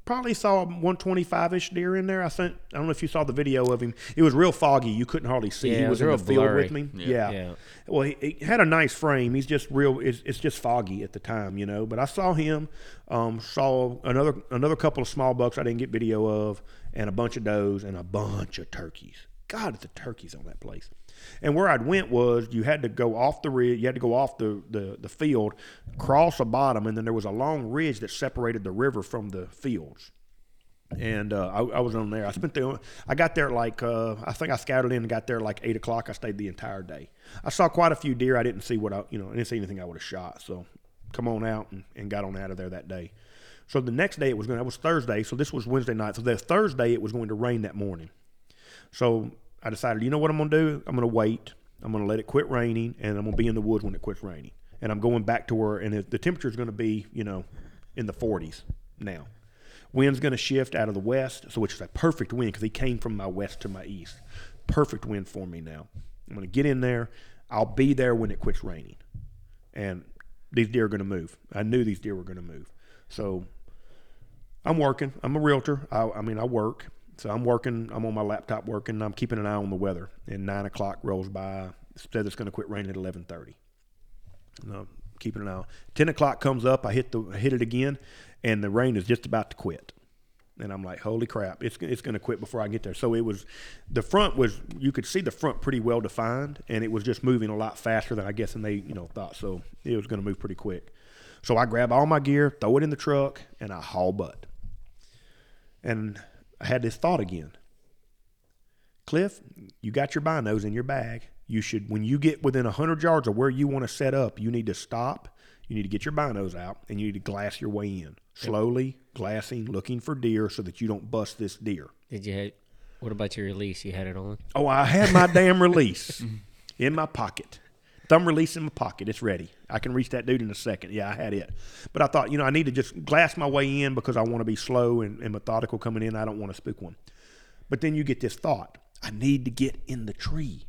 Probably saw 125 ish deer in there. I sent. I don't know if you saw the video of him. It was real foggy. You couldn't hardly see. Yeah, he was, was in the field blurry. with me. Yeah. Yeah. Yeah. Well, he, he had a nice frame. He's just real. It's, it's just foggy at the time, you know. But I saw him. Um, saw another another couple of small bucks I didn't get video of, and a bunch of does and a bunch of turkeys. God, the turkeys on that place. And where I'd went was you had to go off the ridge, you had to go off the, the, the field, cross a bottom, and then there was a long ridge that separated the river from the fields. And uh, I, I was on there. I spent the. I got there like uh, I think I scouted in and got there like eight o'clock. I stayed the entire day. I saw quite a few deer. I didn't see what I you know I didn't see anything I would have shot. So come on out and, and got on out of there that day. So the next day it was going. That was Thursday. So this was Wednesday night. So the Thursday it was going to rain that morning. So I decided, you know what I'm going to do? I'm going to wait. I'm going to let it quit raining, and I'm going to be in the woods when it quits raining. And I'm going back to where, and the temperature is going to be, you know, in the 40s now. Wind's going to shift out of the west, so which is a perfect wind because he came from my west to my east. Perfect wind for me now. I'm going to get in there. I'll be there when it quits raining, and these deer are going to move. I knew these deer were going to move, so I'm working. I'm a realtor. I, I mean, I work. So I'm working. I'm on my laptop working. I'm keeping an eye on the weather. And nine o'clock rolls by. It says it's going to quit raining at eleven thirty. No, keeping an eye. Ten o'clock comes up. I hit the I hit it again, and the rain is just about to quit. And I'm like, holy crap! It's it's going to quit before I get there. So it was, the front was you could see the front pretty well defined, and it was just moving a lot faster than I guess than they you know thought. So it was going to move pretty quick. So I grab all my gear, throw it in the truck, and I haul butt. And I had this thought again. Clif, you got your binos in your bag. You should, when you get within 100 yards of where you want to set up, you need to stop. You need to get your binos out and you need to glass your way in. Slowly, glassing, looking for deer so that you don't bust this deer. Did you? Have, what about your release? You had it on. Oh, I had my damn release in my pocket. Thumb release in my pocket. It's ready. I can reach that dude in a second. Yeah, I had it. But I thought, you know, I need to just glass my way in because I want to be slow and, and methodical coming in. I don't want to spook one. But then you get this thought I need to get in the tree.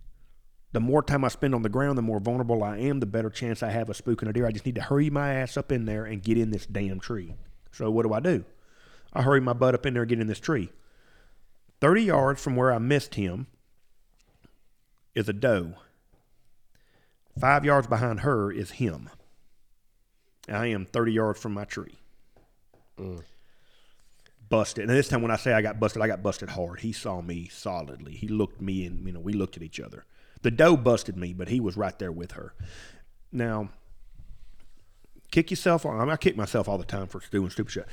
The more time I spend on the ground, the more vulnerable I am, the better chance I have of spooking a deer. I just need to hurry my ass up in there and get in this damn tree. So what do I do? I hurry my butt up in there and get in this tree. 30 yards from where I missed him is a doe. Five yards behind her is him. I am 30 yards from my tree. Busted. And this time when I say I got busted, I got busted hard. He saw me solidly. He looked me and, you know, we looked at each other. The doe busted me, but he was right there with her. Now, kick yourself. I, mean, I kick myself all the time for doing stupid shit.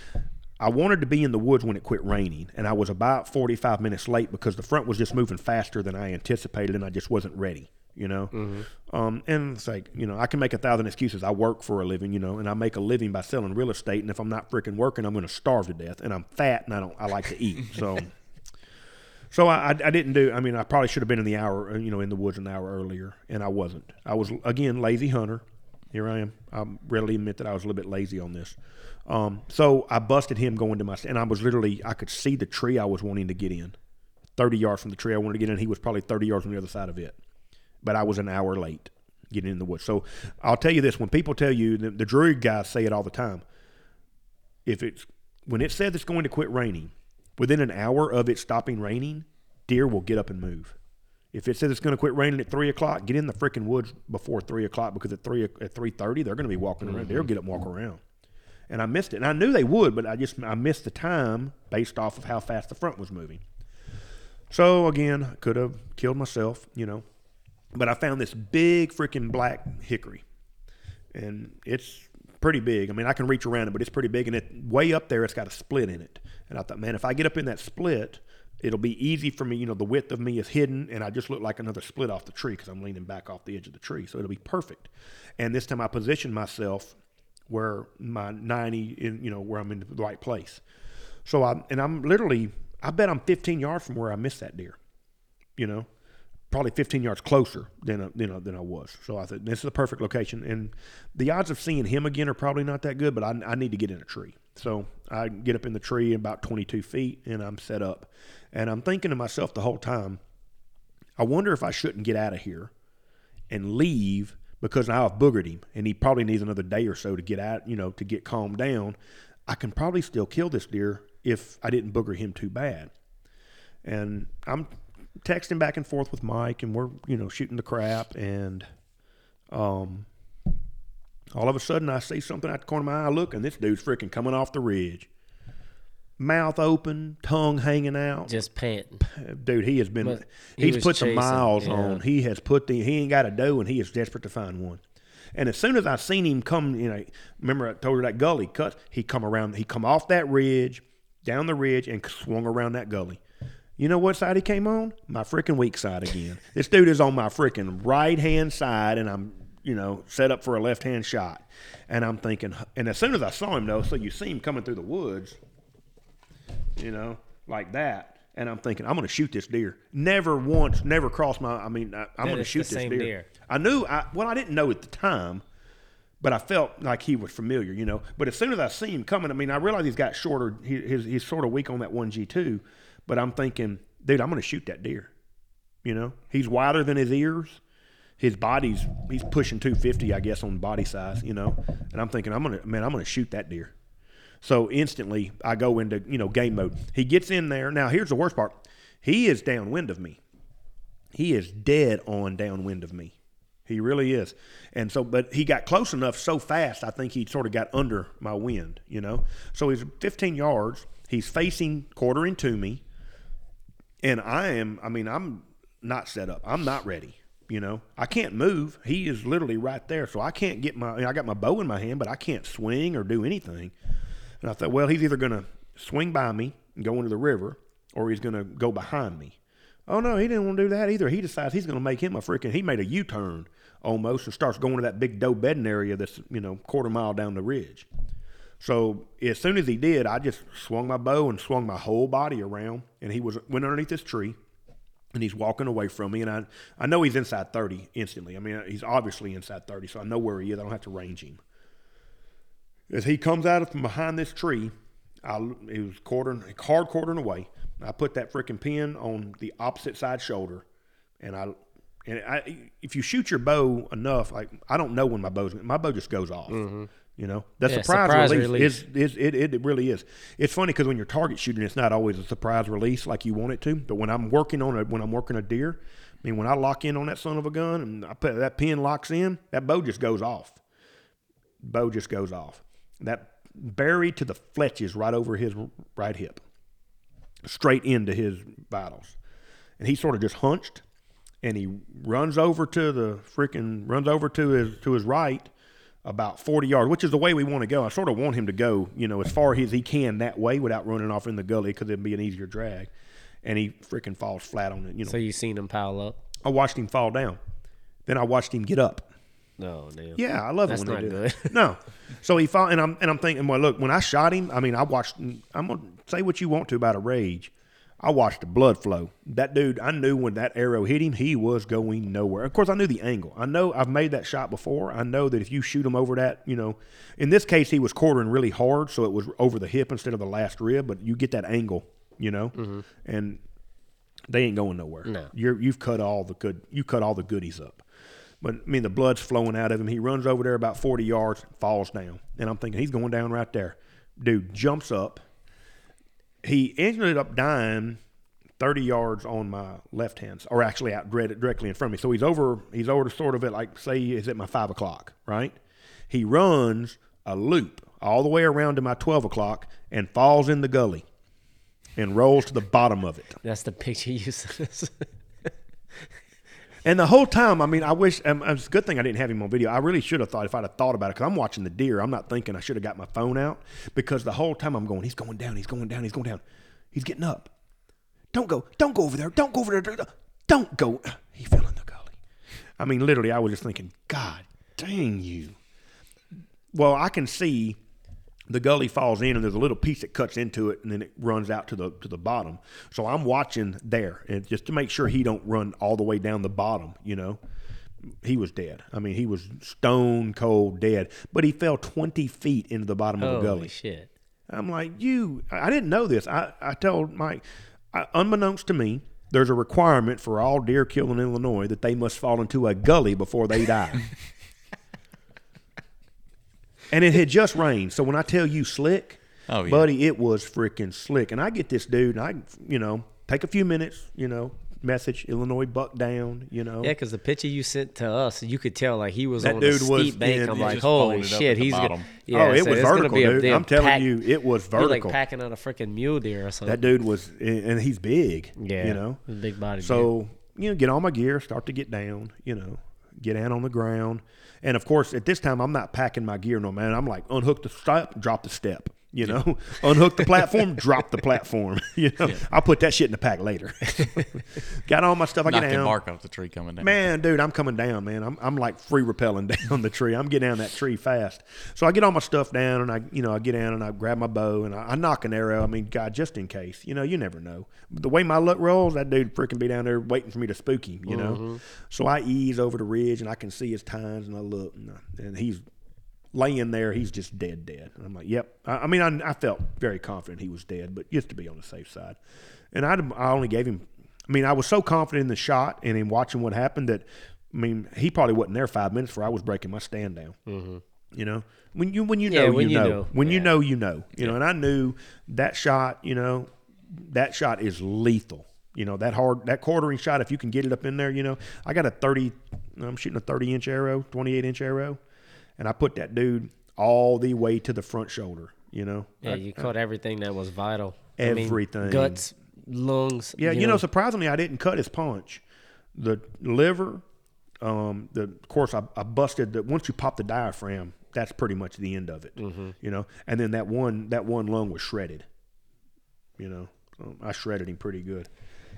I wanted to be in the woods when it quit raining, and I was about 45 minutes late because the front was just moving faster than I anticipated, and I just wasn't ready, you know? Um, and it's like, you know, I can make a thousand excuses. I work for a living, you know, and I make a living by selling real estate, and if I'm not freaking working, I'm going to starve to death, and I'm fat, and I don't, I like to eat, so. So I, I, didn't do. I mean, I probably should have been in the hour, uh, you know, in the woods an hour earlier, and I wasn't. I was again lazy hunter. Here I am. I readily admit that I was a little bit lazy on this. Um, so I busted him going to my, and I was literally, I could see the tree I was wanting to get in, thirty yards from the tree I wanted to get in. He was probably thirty yards on the other side of it, but I was an hour late getting in the woods. So I'll tell you this: when people tell you, the, the Drury guys say it all the time. If it's when it says it's going to quit raining, within an hour of it stopping raining, deer will get up and move. If it says it's going to quit raining at three o'clock, get in the freaking woods before three o'clock because at three at three thirty they're going to be walking around. They'll mm-hmm. get up and walk around. and I missed it. And I knew they would, but I just I missed the time based off of how fast the front was moving. So again, could have killed myself, you know. But I found this big freaking black hickory, and it's pretty big. I mean, I can reach around it, but it's pretty big, and it way up there, it's got a split in it. And I thought, man, if I get up in that split, it'll be easy for me. You know, the width of me is hidden, and I just look like another split off the tree because I'm leaning back off the edge of the tree, so it'll be perfect. And this time, I positioned myself where my 90, in, you know, where I'm in the right place. So I and I'm literally, I bet I'm 15 yards from where I missed that deer. You know, probably 15 yards closer than you know than I was. So I thought this is the perfect location, and the odds of seeing him again are probably not that good. But I, I need to get in a tree, so I get up in the tree about 22 feet, and I'm set up, and I'm thinking to myself the whole time, I wonder if I shouldn't get out of here and leave because now I've boogered him, and he probably needs another day or so to get out, you know, to get calmed down. I can probably still kill this deer if I didn't booger him too bad. And I'm texting back and forth with Mike, and we're you know shooting the crap, and um, all of a sudden I see something out the corner of my eye. I look, and this dude's freaking coming off the ridge, mouth open, tongue hanging out. Just panting. Dude, he has been. But he's was put some chasing, miles yeah. on. He has put the. He ain't got a doe, and he is desperate to find one. And as soon as I seen him come, you know, remember I told her that gully cut. He come around. He come off that ridge, down the ridge, and swung around that gully. You know what side he came on? My freaking weak side again. this dude is on my freaking right hand side, and I'm, you know, set up for a left hand shot. And I'm thinking, and as soon as I saw him though, so you see him coming through the woods, you know, like that. And I'm thinking, I'm going to shoot this deer. Never once, never crossed my. I mean, I, I'm going to shoot this deer. deer. I knew. I well, I didn't know at the time, but I felt like he was familiar, you know. But as soon as I see him coming, I mean, I realize he's got shorter. He, he's he's sort of weak on that one G two, but I'm thinking, dude, I'm going to shoot that deer. You know, he's wider than his ears. His body's he's pushing 250, I guess, on body size. You know, and I'm thinking, I'm gonna man, I'm gonna shoot that deer. So instantly, I go into you know game mode. He gets in there. Now here's the worst part. He is downwind of me. He is dead on downwind of me. He really is. And so, but he got close enough so fast, I think he sort of got under my wind, you know? So he's 15 yards. He's facing quartering to me. And I am, I mean, I'm not set up. I'm not ready, you know? I can't move. He is literally right there. So I can't get my, I got my bow in my hand, but I can't swing or do anything. And I thought, well, he's either going to swing by me and go into the river or he's going to go behind me. Oh no, he didn't want to do that either. He decides he's going to make him a freaking. He made a U-turn almost and starts going to that big doe bedding area that's you know quarter mile down the ridge. So as soon as he did, I just swung my bow and swung my whole body around, and he was went underneath this tree, and he's walking away from me, and I I know he's inside thirty instantly. I mean, he's obviously inside thirty, so I know where he is. I don't have to range him. As he comes out from behind this tree, I he was quartering hard quartering away. I put that freaking pin on the opposite side shoulder, and I and I if you shoot your bow enough, like I don't know when my bow's my bow just goes off. Mm-hmm. You know, the Yeah, surprise, surprise release, release. is is it, it really is. It's funny because when you're target shooting, it's not always a surprise release like you want it to. But when I'm working on it, when I'm working a deer, I mean when I lock in on that son of a gun and I put that pin locks in, that bow just goes off. Bow just goes off. That buried to the fletches right over his right hip, straight into his vitals, and he sort of just hunched, and he runs over to the freaking runs over to his to his right about 40 yards, which is the way we want to go. I sort of want him to go, you know, as far as he can that way without running off in the gully because it'd be an easier drag. And he freaking falls flat on it. You know, So you seen him pile up? I watched him fall down. Then I watched him get up. No, damn. Yeah, I love That's it when they not do good. No, so he fall, and I'm and I'm thinking, well, look, when I shot him, I mean, I watched. I'm gonna say what you want to about a rage. I watched the blood flow. That dude, I knew when that arrow hit him, he was going nowhere. Of course, I knew the angle. I know I've made that shot before. I know that if you shoot him over that, you know, in this case, he was quartering really hard, so it was over the hip instead of the last rib. But you get that angle, you know, mm-hmm. and they ain't going nowhere. No. You're you've cut all the good you cut all the goodies up. But I mean the blood's flowing out of him. He runs over there about forty yards, falls down. And I'm thinking he's going down right there. Dude jumps up. He ended up dying thirty yards on my left hand, or actually out direct- directly in front of me. So he's over he's over sort of at like say is at my five o'clock, right? He runs a loop all the way around to my 12 o'clock and falls in the gully and rolls to the bottom of it. That's the picture you sent. And the whole time, I mean, I wish um, it's a good thing I didn't have him on video. I really should have thought if I'd have thought about it because I'm watching the deer. I'm not thinking I should have got my phone out because the whole time I'm going, he's going down, he's going down, he's going down, he's getting up. Don't go, don't go over there, don't go over there, don't go. He fell in the gully. I mean, literally, I was just thinking, God dang you. Well, I can see the gully falls in and there's a little piece that cuts into it and then it runs out to the to the bottom. So I'm watching there and just to make sure he don't run all the way down the bottom, you know. He was dead. I mean, he was stone cold dead, but he fell 20 feet into the bottom of the Holy gully. shit. I'm like, you, I I didn't know this. I, I told Mike, I, unbeknownst to me, there's a requirement for all deer killed in Illinois that they must fall into a gully before they die. and it had just rained. So when I tell you slick, Oh, yeah. buddy, it was freaking slick. And I get this dude, and I, you know, take a few minutes, you know, message Illinois buck down, you know. Yeah, because the picture you sent to us, you could tell like he was That on dude a was steep bank. in- I'm like, holy folded up shit, at the he's gonna. bottom. Yeah, oh, it so was vertical, dude. I'm telling pack- you, it was You're like vertical. packing on a freaking mule deer or something. that dude was, and he's big, yeah, you know. big body. deer. So, you know, get all my gear, start to get down, you know, get down on the ground. And of course, at this time, I'm not packing my gear no man. I'm like, unhook the step, drop the step, you know, unhook the platform, drop the platform. You know, I'll put that shit in the pack later. Got all my stuff. I get Knocking down. bark off the tree coming down. Man, dude, I'm coming down, man. I'm, I'm like free rappelling down the tree. I'm getting down that tree fast. So I get all my stuff down and I, you know, I get down and I grab my bow and I, I knock an arrow. I mean, God, just in case. You know, you never know. The way my luck rolls, that dude freaking be down there waiting for me to spook him, you know? Mm-hmm. So I ease over the ridge and I can see his tines and I look and, I- and he's laying there. He's just dead, dead. And I'm like, yep. I, I mean, I, I felt very confident he was dead, but just to be on the safe side. And I, I only gave him, I mean, I was so confident in the shot and in watching what happened that, I mean, he probably wasn't there five minutes before I was breaking my stand down. Mm-hmm. You know, when you when you Yeah, know when you know. know. when you know you know you know, and I knew that shot. You know, that shot is lethal. You know that hard that quartering shot. If you can get it up in there, you know, I got a thirty. I'm shooting a thirty inch arrow, twenty eight inch arrow, and I put that dude all the way to the front shoulder. You know, yeah, I- you caught everything that was vital. I mean, Everything. guts, lungs. Yeah, you, know, surprisingly, I didn't cut his punch. The liver, um, the of course, I, I busted the. Once you pop the diaphragm, that's pretty much the end of it. Mm-hmm. You know, and then that one that one lung was shredded. You know, so I shredded him pretty good.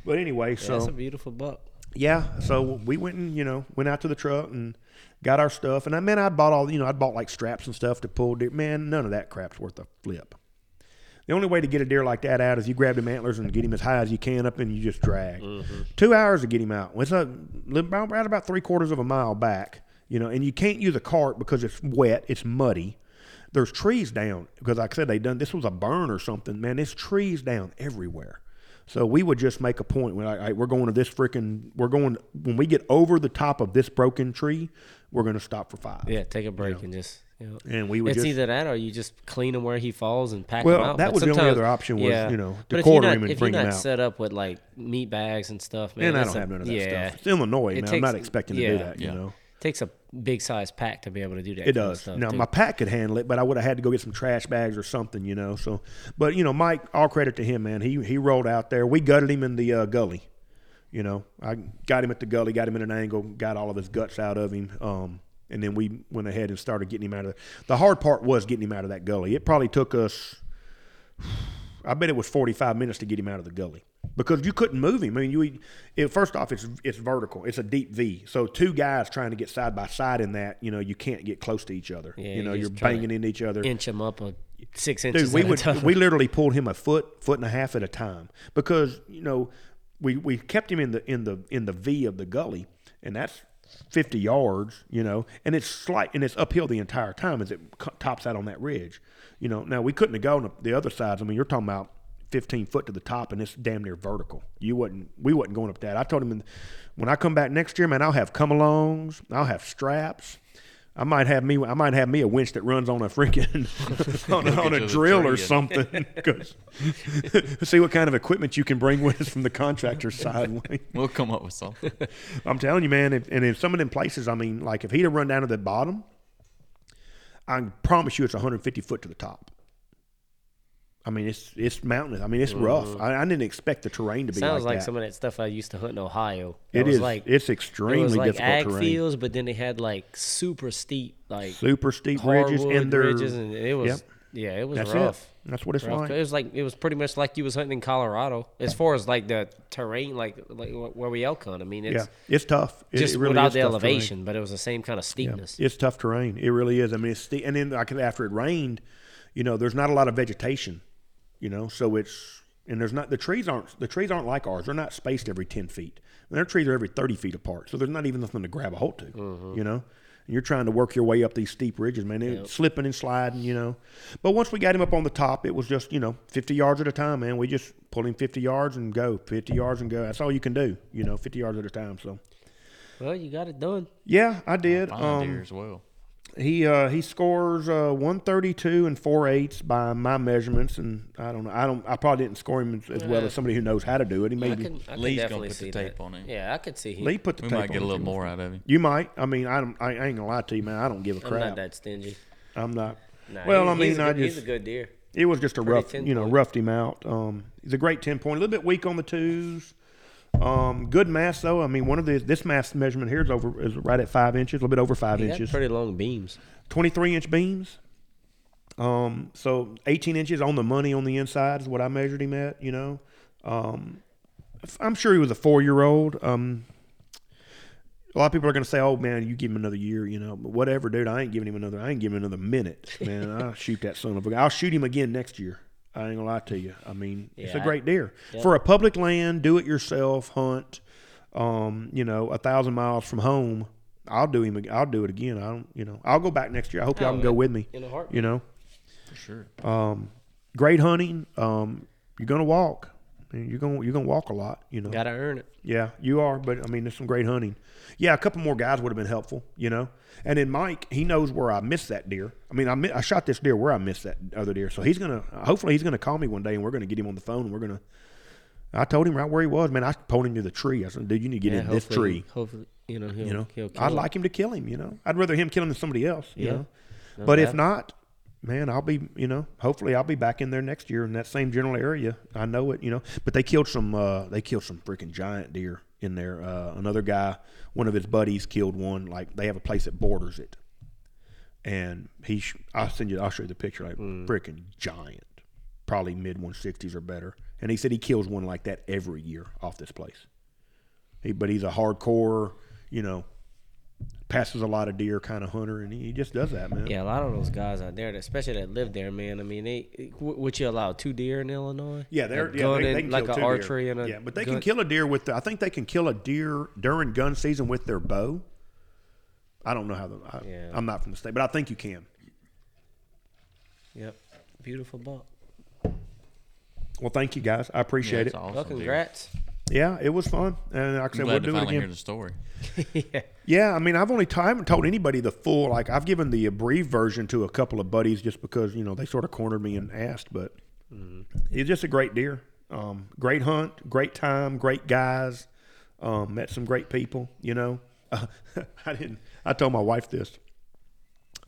But anyway, yeah, so that's a beautiful buck. yeah, so we went and you know went out to the truck and got our stuff. And I man, I bought all you know I bought like straps and stuff to pull deer. Man, none of that crap's worth a flip. The only way to get a deer like that out is you grab him antlers and get him as high as you can up and you just drag. Mm-hmm. Two hours to get him out. It's a about right about three quarters of a mile back, you know, and you can't use a cart because it's wet, it's muddy. There's trees down because, like I said, they done this was a burn or something. Man, there's trees down everywhere. So we would just make a point when I, I, we're going to this freaking, we're going when we get over the top of this broken tree, we're going to stop for five. Yeah, take a break and just. You know, And we would it's just either that or you just clean him where he falls and pack Well, him out. that But was the only other option was, you know, to but if quarter you're him not, and if bring you're him not out. set up with like meat bags and stuff, man. and I that's don't a- have none of that yeah, stuff. It's Illinois, It man. I'm not expecting to do yeah. that. You Yeah. know, takes a big size pack to be able to do that. it kind of does. stuff, Now too. my pack could handle it, but I would have had to go get some trash bags or something. You know, so but you know, Mike, all credit to him, man. He he rolled out there. We gutted him in the uh, gully. You know, I got him at the gully, got him in an angle, got all of his guts out of him. Um, and then we went ahead and started getting him out of there. The hard part was getting him out of that gully. It probably took us, I bet it was 45 minutes to get him out of the gully because you couldn't move him. I mean, you it, first off, it's it's vertical. It's a deep V. So two guys trying to get side by side in that, you know, you can't get close to each other. Yeah, you know, you you're just try to banging into each other. inch him up a six inches. Dude, we would we literally pulled him a foot, foot and a half at a time because you know we we kept him in the in the in the V of the gully, and that's fifty yards, you know, and it's slight and it's uphill the entire time as it tops out on that ridge, you know. Now we couldn't have gone the other sides. I mean, you're talking about. 15 foot to the top and it's damn near vertical. You wouldn't, we wasn't going up that. I told him when I come back next year, man, I'll have come alongs, I'll have straps. I might have me, I might have me a winch that runs on a freaking, on, a- on a drill or something. 'Cause- see what kind of equipment you can bring with us from the contractor side. We'll come up with something. I'm telling you, man. If, and in some of them places, I mean, like if he'd have run down to the bottom, I promise you, it's 150 foot to the top. I mean, it's it's mountainous. I mean, it's rough. I, I didn't expect the terrain to be Mm-hmm. Sounds like, like that. some of that stuff I used to hunt in Ohio. It It was is. like it's extremely it was like difficult ag terrain. fields, but then they had like super steep, like Super steep ridges hardwood and they're ridges, and it was Yep. yeah, it was that's rough. it. That's what it's Rough. like. It was like it was pretty much like you was hunting in Colorado, as far as like the terrain, like like where we elk hunt. I mean, Yeah, it's it's tough. It, just it really without is the tough terrain. elevation, but it was the same kind of steepness. it's tough terrain. It really is. I mean, it's steep, and then like after it rained, you know, there's not a lot of vegetation, you know, so it's and there's not the trees aren't the trees aren't like ours. They're not spaced every ten feet. Their trees are every thirty feet apart, so there's not even nothing to grab a hold to, Mm-hmm. you know. And you're trying to work your way up these steep ridges, man. It's slipping and sliding, you know. But once we got him up on the top, it was just you know 50 yards at a time, man. We just pull him 50 yards and go, 50 yards and go. That's all you can do, you know, 50 yards at a time. So Well, you got it done. yeah, I did. Um, as well. He uh, he scores uh, one thirty two and four eighths by my measurements, and I don't know. I don't. I probably didn't score him as, as well as somebody who knows how to do it. He I maybe can, I can Lee's gonna definitely put the see tape that. on him. Yeah, I could see him. Lee put the We tape might get on a if little he more wants out of him. You might. I mean, I don't. I ain't gonna lie to you, man. I don't give a I'm crap. not that stingy. I'm not. Nah, well, he- I mean, he's a I good, just he's a good deer. it was just a pretty rough, ten you know, point. roughed him out. Um, he's a great ten point. A little bit weak on the twos. Um, good mass though. I mean, one of the this mass measurement here is over is right at five inches, a little bit over five got inches. pretty long beams. 23 inch beams. Um, so 18 inches on the money on the inside is what I measured him at, you know. Um, I'm sure he was a four year old. Um, a lot of people are going to say, oh, man, you give him another year, you know. But whatever, dude. I ain't giving him another, I ain't giving him another minute, man. I'll shoot that son of a I'll shoot him again next year. I ain't going to lie to you. I mean, it's a great deer. For a public land, do it yourself hunt, um, you know, a thousand miles from home. I'll do him. I'll do it again. I don't, you know. I'll go back next year. I hope y'all Oh, can go with me. in a heartbeat. You know, For sure. um, great hunting. Um, you're gonna walk. You're gonna you're gonna walk a lot. You know. Got to earn it. Yeah, you are. But I mean, there's some great hunting. Yeah, a couple more guys would have been helpful. You know. And then Mike, he knows where I missed that deer. I mean, I mi- I shot this deer where I missed that other deer. So he's gonna hopefully he's gonna call me one day and we're gonna get him on the phone and we're gonna. I told him right where he was, man. I pulled him to the tree. I said, "Dude, you need to get Yeah, in this tree." Hopefully, you know, he'll, You know, he'll I'd it. like him to kill him. You know, I'd rather him kill him than somebody else. You Yeah, know, no but if not, man, I'll be. You know, hopefully I'll be back in there next year in that same general area. I know it. You know, but they killed some. Uh, they killed some freaking giant deer in there. Uh, another guy, one of his buddies, killed one. Like they have a place that borders it, and he. Sh- I'll send you. I'll show you the picture. Like Hmm. freaking giant, probably mid one sixties or better. And he said he kills one like that every year off this place. He, but he's a hardcore, you know, passes a lot of deer kind of hunter, and he just does that, man. Yeah, a lot of those guys out there, especially that live there, man. I mean, they would you allow two deer in Illinois? Yeah, they're A yeah, they, they can like kill an two deer. archery and a yeah, but they gun. can kill a deer with. The, I think they can kill a deer during gun season with their bow. I don't know how the. I, Yeah. I'm not from the state, but I think you can. Yep, beautiful buck. Well, thank you guys. I appreciate Yeah, it. it's awesome Well, deer. congrats. Yeah, it was fun, and like I said, we'll do it finally again. hear the story. yeah. Yeah, I mean, I've only t- I haven't told anybody the full. Like, I've given the abbreviated version to a couple of buddies just because you know they sort of cornered me and asked. But he's just a great deer. Um, great hunt, great time, great guys. Um, met some great people. You know, I didn't. I told my wife this.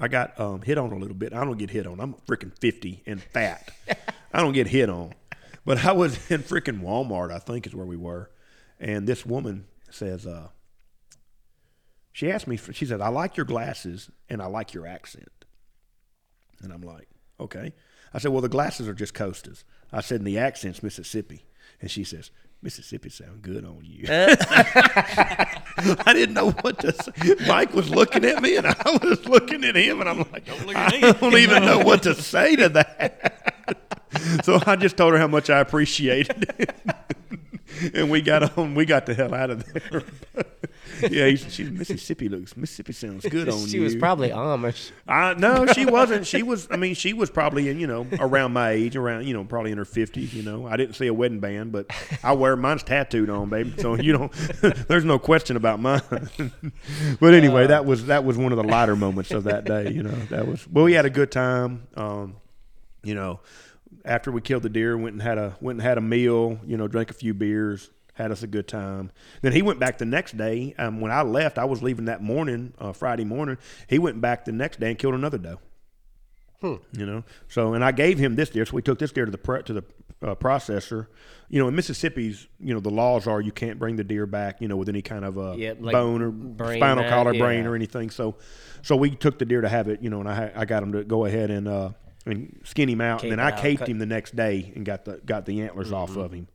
I got um, hit on a little bit. I don't get hit on. I'm freaking fifty and fat. I don't get hit on. But I was in freaking Walmart. I think is where we were, and this woman says. Uh, she asked me, she said, I like your glasses and I like your accent. And I'm like, okay. I said, well, the glasses are just Costas. I said, and the accent's Mississippi. And she says, Mississippi sound good on you. I didn't know what to say. Mike was looking at me and I was looking at him and I'm like, look I at me." don't even know what to say to that. so I just told her how much I appreciated it. and we got on, we got the hell out of there. yeah, he, she, Mississippi looks, Mississippi sounds good on she you. She was probably Amish. I no, she wasn't. She was. I mean, she was probably in you know around my age, around you know probably in her fifties. You know, I didn't see a wedding band, but I wear mine's tattooed on, baby. So you don't. there's no question about mine. but anyway, that was that was one of the lighter moments of that day. You know, that was. Well, we had a good time. Um, you know, after we killed the deer, went and had a went and had a meal. You know, drank a few beers. Had us a good time. Then he went back the next day. Um, when I left, I was leaving that morning, uh, Friday morning. He went back the next day and killed another doe. You know, so and I gave him this deer, so we took this deer to the pre- to the uh, processor. You know, in Mississippi's, you know, the laws are you can't bring the deer back, you know, with any kind of a Yeah, like bone or brain spinal collar, brain or anything. So, so we took the deer to have it, you know, and I I got him to go ahead and uh, and skin him out, Cape and then I it out, caped cut- him the next day and got the got the antlers off Mm-hmm. of him.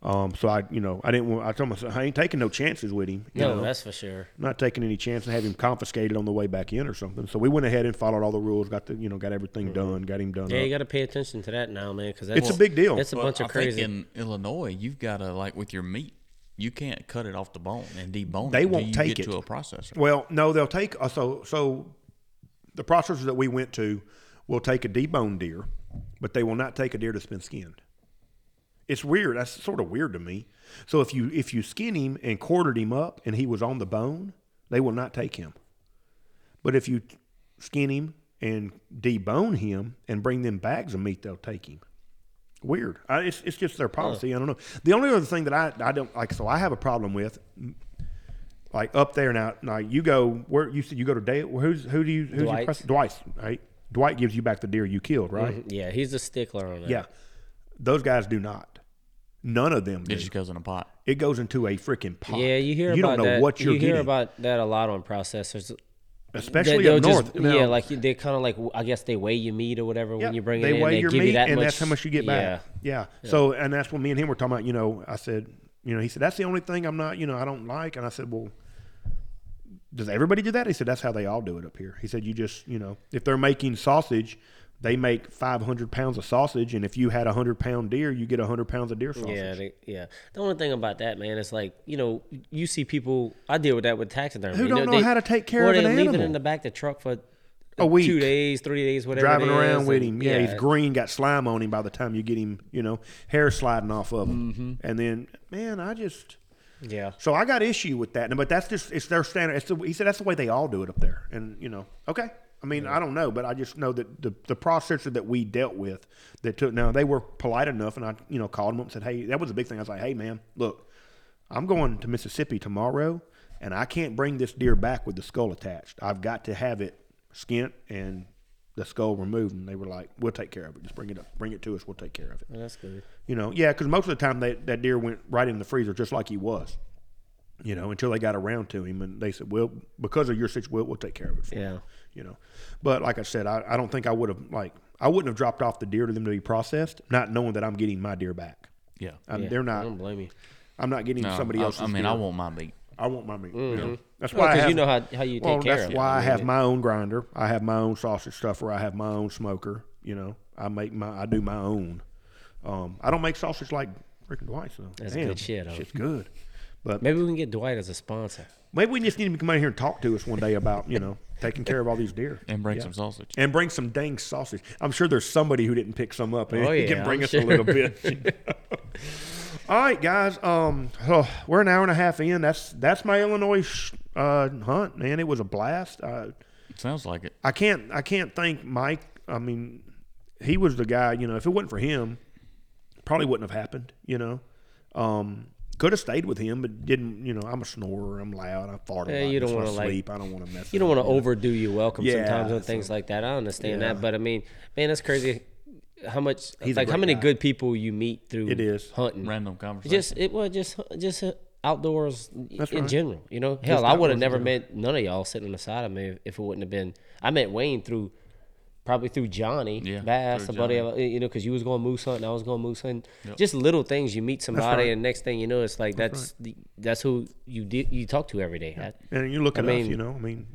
Um, so I, you know, I didn't. want I told myself I ain't taking no chances with him. You No, know? that's for sure. not taking any chance and have him confiscated on the way back in or something. So we went ahead and followed all the rules, got the you know got everything done, got him done. Mm-hmm. Yeah, up. you got to pay attention to that now, man, because It's a big deal. It's a Well, bunch of I crazy. think in Illinois, you've got to like with your meat, you can't cut it off the bone and debone They it. until won't you take get it. to a processor. Well, no, they'll take uh, so so the processors that we went to will take a deboned deer, but they will not take a deer that's been skinned. It's weird. That's sort of weird to me. So if you if you skin him and quartered him up and he was on the bone, they will not take him. But if you skin him and debone him and bring them bags of meat, they'll take him. Weird. I, it's it's just their policy. I don't know. The only other thing that I I don't like. So I have a problem with like up there now. Now you go where you said you go to Dale. Who's who do you who's your Dwight's. pres- Dwight? Right. Dwight gives you back the deer you killed, right? Mm-hmm. yeah, he's a stickler on that. Yeah. Those guys do not. None of them do. It just goes in a pot. It goes into a freaking pot. Yeah, you hear You about don't know that. what you're you hear getting, about that a lot on processors. especially They- up they'll north. just- Now, yeah, like you- they kind of like I guess they weigh your meat or whatever yeah, when you bring they it in. weigh they your give meat, you that and much, that's how much you get back. Yeah, Yeah. So, and that's what me and him were talking about. You know, I said, you know, he said that's the only thing I'm not, you know, I don't like. And I said, well, does everybody do that? He said that's how they all do it up here. He said you just, you know, if they're making sausage, they make 500 pounds of sausage, and if you had a hundred pound deer, you get 100 pounds of deer sausage. Yeah, they, yeah. The only thing about that, man, is like you know, you see people. I deal with that with taxidermy. Who you don't know they- how to take care or of they an leave it in the back of the truck for A week. two days, three days, whatever. driving around with him. Yeah, he's green, got slime on him by the time you get him, you know, hair sliding off of him. Mm-hmm. And then, man, I just Yeah, so I got issue with that. But that's just it's their standard. It's the, he said that's the way they all do it up there. And you know, okay. I mean, I don't know, but I just know that the the processor that we dealt with that took now they were polite enough, and I you know called them up and said, hey, that was a big thing. I was like, hey man, look, I'm going to Mississippi tomorrow, and I can't bring this deer back with the skull attached. I've got to have it skinned and the skull removed. And they were like, we'll take care of it. Just bring it up, bring it to us. We'll take care of it. Well, that's good. You know, yeah, because most of the time that that deer went right in the freezer just like he was. You know, until they got around to him, and they said, "Well, because of your situation, we'll, we'll take care of it." For you. Yeah. You know, but like I said, I, I don't think I would have like I wouldn't have dropped off the deer to them to be processed, not knowing that I'm getting my deer back. Yeah. I'm, Yeah, they're not. I not. don't blame you. I'm not getting No, somebody I. I mean, deer. I want my meat. I want my meat. you know. That's Well, why I 'cause have, you know how how you take well, care that's of it. why I have my own grinder. I have my own sausage stuffer. I have my own smoker. You know, I make my I do my own. Um, I don't make sausage like freaking Dwight. So That's Damn, good shit, though. Shit's good. But Maybe we can get Dwight as a sponsor. maybe we just need him to come out here and talk to us one day about you know taking care of all these deer And bring Yeah. some sausage. and bring some dang sausage. I'm sure there's somebody who didn't pick some up. and Oh, he yeah, can bring I'm us sure. a little bit. All right, guys. Um, oh, we're an hour and a half in. That's that's my Illinois sh- uh, hunt, man. It was a blast. Uh, Sounds like it. I can't I can't thank Mike. I mean, he was the guy. You know, if it wasn't for him, probably wouldn't have happened. You know, um, could have stayed with him, but didn't. You know, I'm a snorer. I'm loud. I fart a Yeah, lot. you don't That's when I wanna, like- sleep. I don't want to mess. You don't want to overdo your welcome Yeah, sometimes on so- things like that. I understand Yeah. that, but I mean, man, that's crazy. How much He's like how many guy. good people you meet through It is. hunting. Random conversation. Just it was just just uh, outdoors That's in right. general. You know, Just hell, I would have never met none of y'all sitting on the side of me if, if it wouldn't have been. I met Wayne through probably through Johnny Yeah, Bass, through a buddy, Johnny. of, you know, because you was going moose hunting, I was going moose hunting. Yep. Just little things you meet somebody, right. and next thing you know, it's like that's the, that's who you did you talk to every day. I- And you look I at us. mean, You know, I mean,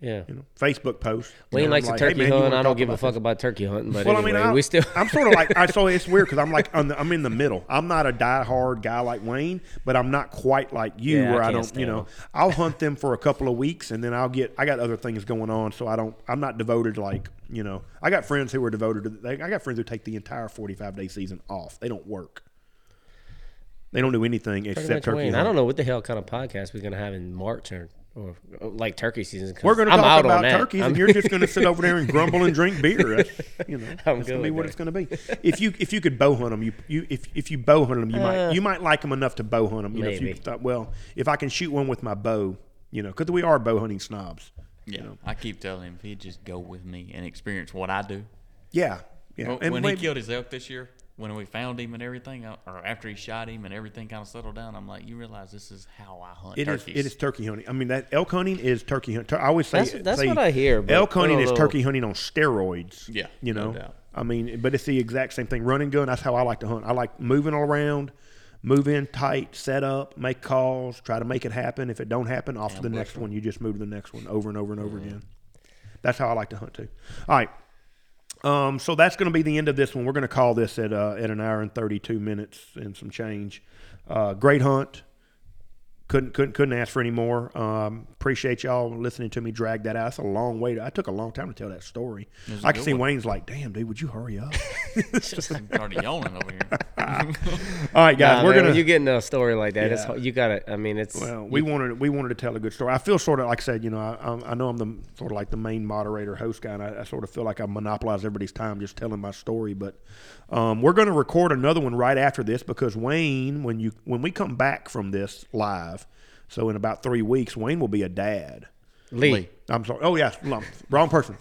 yeah. you know, Facebook posts. you Wayne know, likes I'm to turkey hey, man, hunt. I don't give a fuck this? about turkey hunting, but Well, anyway, I mean, I, we still. I'm sort of like I so it's weird because I'm like on the, I'm in the middle. I'm not a diehard guy like Wayne, but I'm not quite like you Yeah, where I, can't don't. You know, them. I'll hunt them for a couple of weeks and then I'll get. I got other things going on, so I don't. I'm not devoted like you know. I got friends who are devoted to. They, I got friends who take the entire 45 day season off. They don't work. They don't do anything Pretty except turkey. Wayne. I don't know what the hell kind of podcast we're gonna have in March or or, or like turkey season. 'cause We're going to talk out about that. turkeys, and you're just going to sit over there and grumble and drink beer. That's, you know, I'm that's going to be what that. it's going to be. If you if you could bow hunt them, you, you if if you bow hunt them, you might Uh, you might like them enough to bow hunt them. You know, if you thought, well, if I can shoot one with my bow, you know, because we are bow hunting snobs. yeah. I keep telling him if he'd just go with me and experience what I do, Yeah, yeah. When, and when maybe- he killed his elk this year, when we found him and everything, uh, or after he shot him and everything kind of settled down, I'm like, you realize this is how I hunt It is. turkeys. It is turkey hunting. I mean, that elk hunting is turkey hunting. I always say That's- that's say what I hear, but Elk hunting put a is turkey hunting on steroids. Yeah, you no know. doubt. I mean, but it's the exact same thing. Running gun. That's how I like to hunt. I like moving all around, move in tight, set up, make calls, try to make it happen. If it don't happen, off to the next one. You just move to the next one over and over and over again. That's how I like to hunt too. All right. Um, so that's going to be the end of this one. We're going to call this at uh, at an hour and thirty two minutes and some change. Uh, great hunt. Couldn't couldn't couldn't ask for any more. Um, appreciate y'all listening to me drag that out. That's a long way. To, I took a long time to tell that story. I can see one. Wayne's like, "Damn, dude, would you hurry up?" I'm started yawning over here. All right, guys, Nah, we're man, gonna. you get into a story like that, it's Yeah. hard- you gotta. I mean, it's Well, we wanted we wanted to tell a good story. I feel sort of like I said, you know, I, I'm- I know I'm the sort of like the main moderator, host guy, and I, I sort of feel like I monopolize everybody's time just telling my story. But um, we're going to record another one right after this because Wayne, when you when we come back from this live, so in about three weeks, Wayne will be a dad. Lee. Lee. I'm sorry. Oh yeah, lump. wrong person.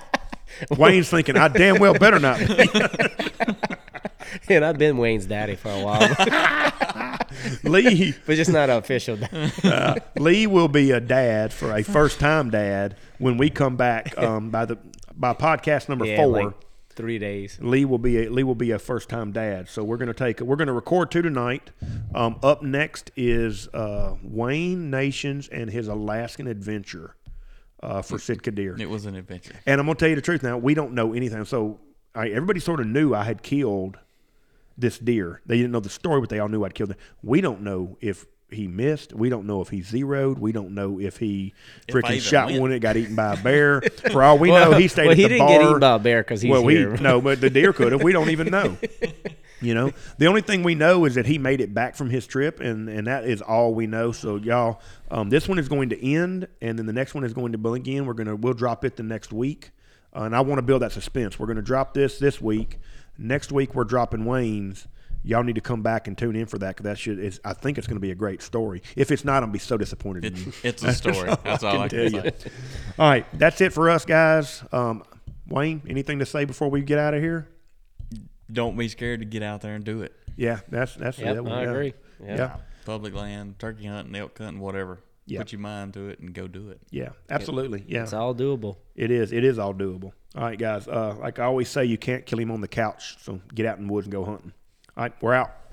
Wayne's thinking, I damn well better not. be." and I've been Wayne's daddy for a while, Lee but just not official. uh, Lee will be a dad for a first time dad when we come back um, by the by podcast number yeah, four. like three days. Lee will be a, Lee will be a first time dad. So we're gonna take we're gonna record two tonight. Um, up next is uh, Wayne Nations and his Alaskan adventure uh, for Sitka deer. It was an adventure. And I'm gonna tell you the truth now. We don't know anything. So I, everybody sort of knew I had killed this deer. They didn't know the story, but they all knew I'd killed it. We don't know if he missed. We don't know if he zeroed. We don't know if he If freaking shot went. one that got eaten by a bear. For all we know, he stayed well, at he the didn't get eaten by a bear because he's well, here. we no, but the deer could have. We don't even know. You know, the only thing we know is that he made it back from his trip, and and that is all we know. So y'all, um, this one is going to end, and then the next one is going to begin. We're gonna we'll drop it the next week, uh, and I want to build that suspense. We're gonna drop this this week. Next week we're dropping Wayne's. Y'all need to come back and tune in for that because that should is I think it's going to be a great story. If it's not, I'll be so disappointed in It's, you. it's a story. That's all I can tell say. All right, that's it for us guys. Um, Wayne, anything to say before we get out of here? Don't be scared to get out there and do it. Yeah, that's that's Yep, it. I Yeah. agree. Yeah. Yeah. Public land, turkey hunting, elk hunting, whatever. Yeah. Put your mind to it and go do it. Yeah, absolutely. Yeah, It's all doable. it is. It is all doable. All right, guys. Uh, like I always say, you can't kill him on the couch. So get out in the woods and go hunting. All right, we're out.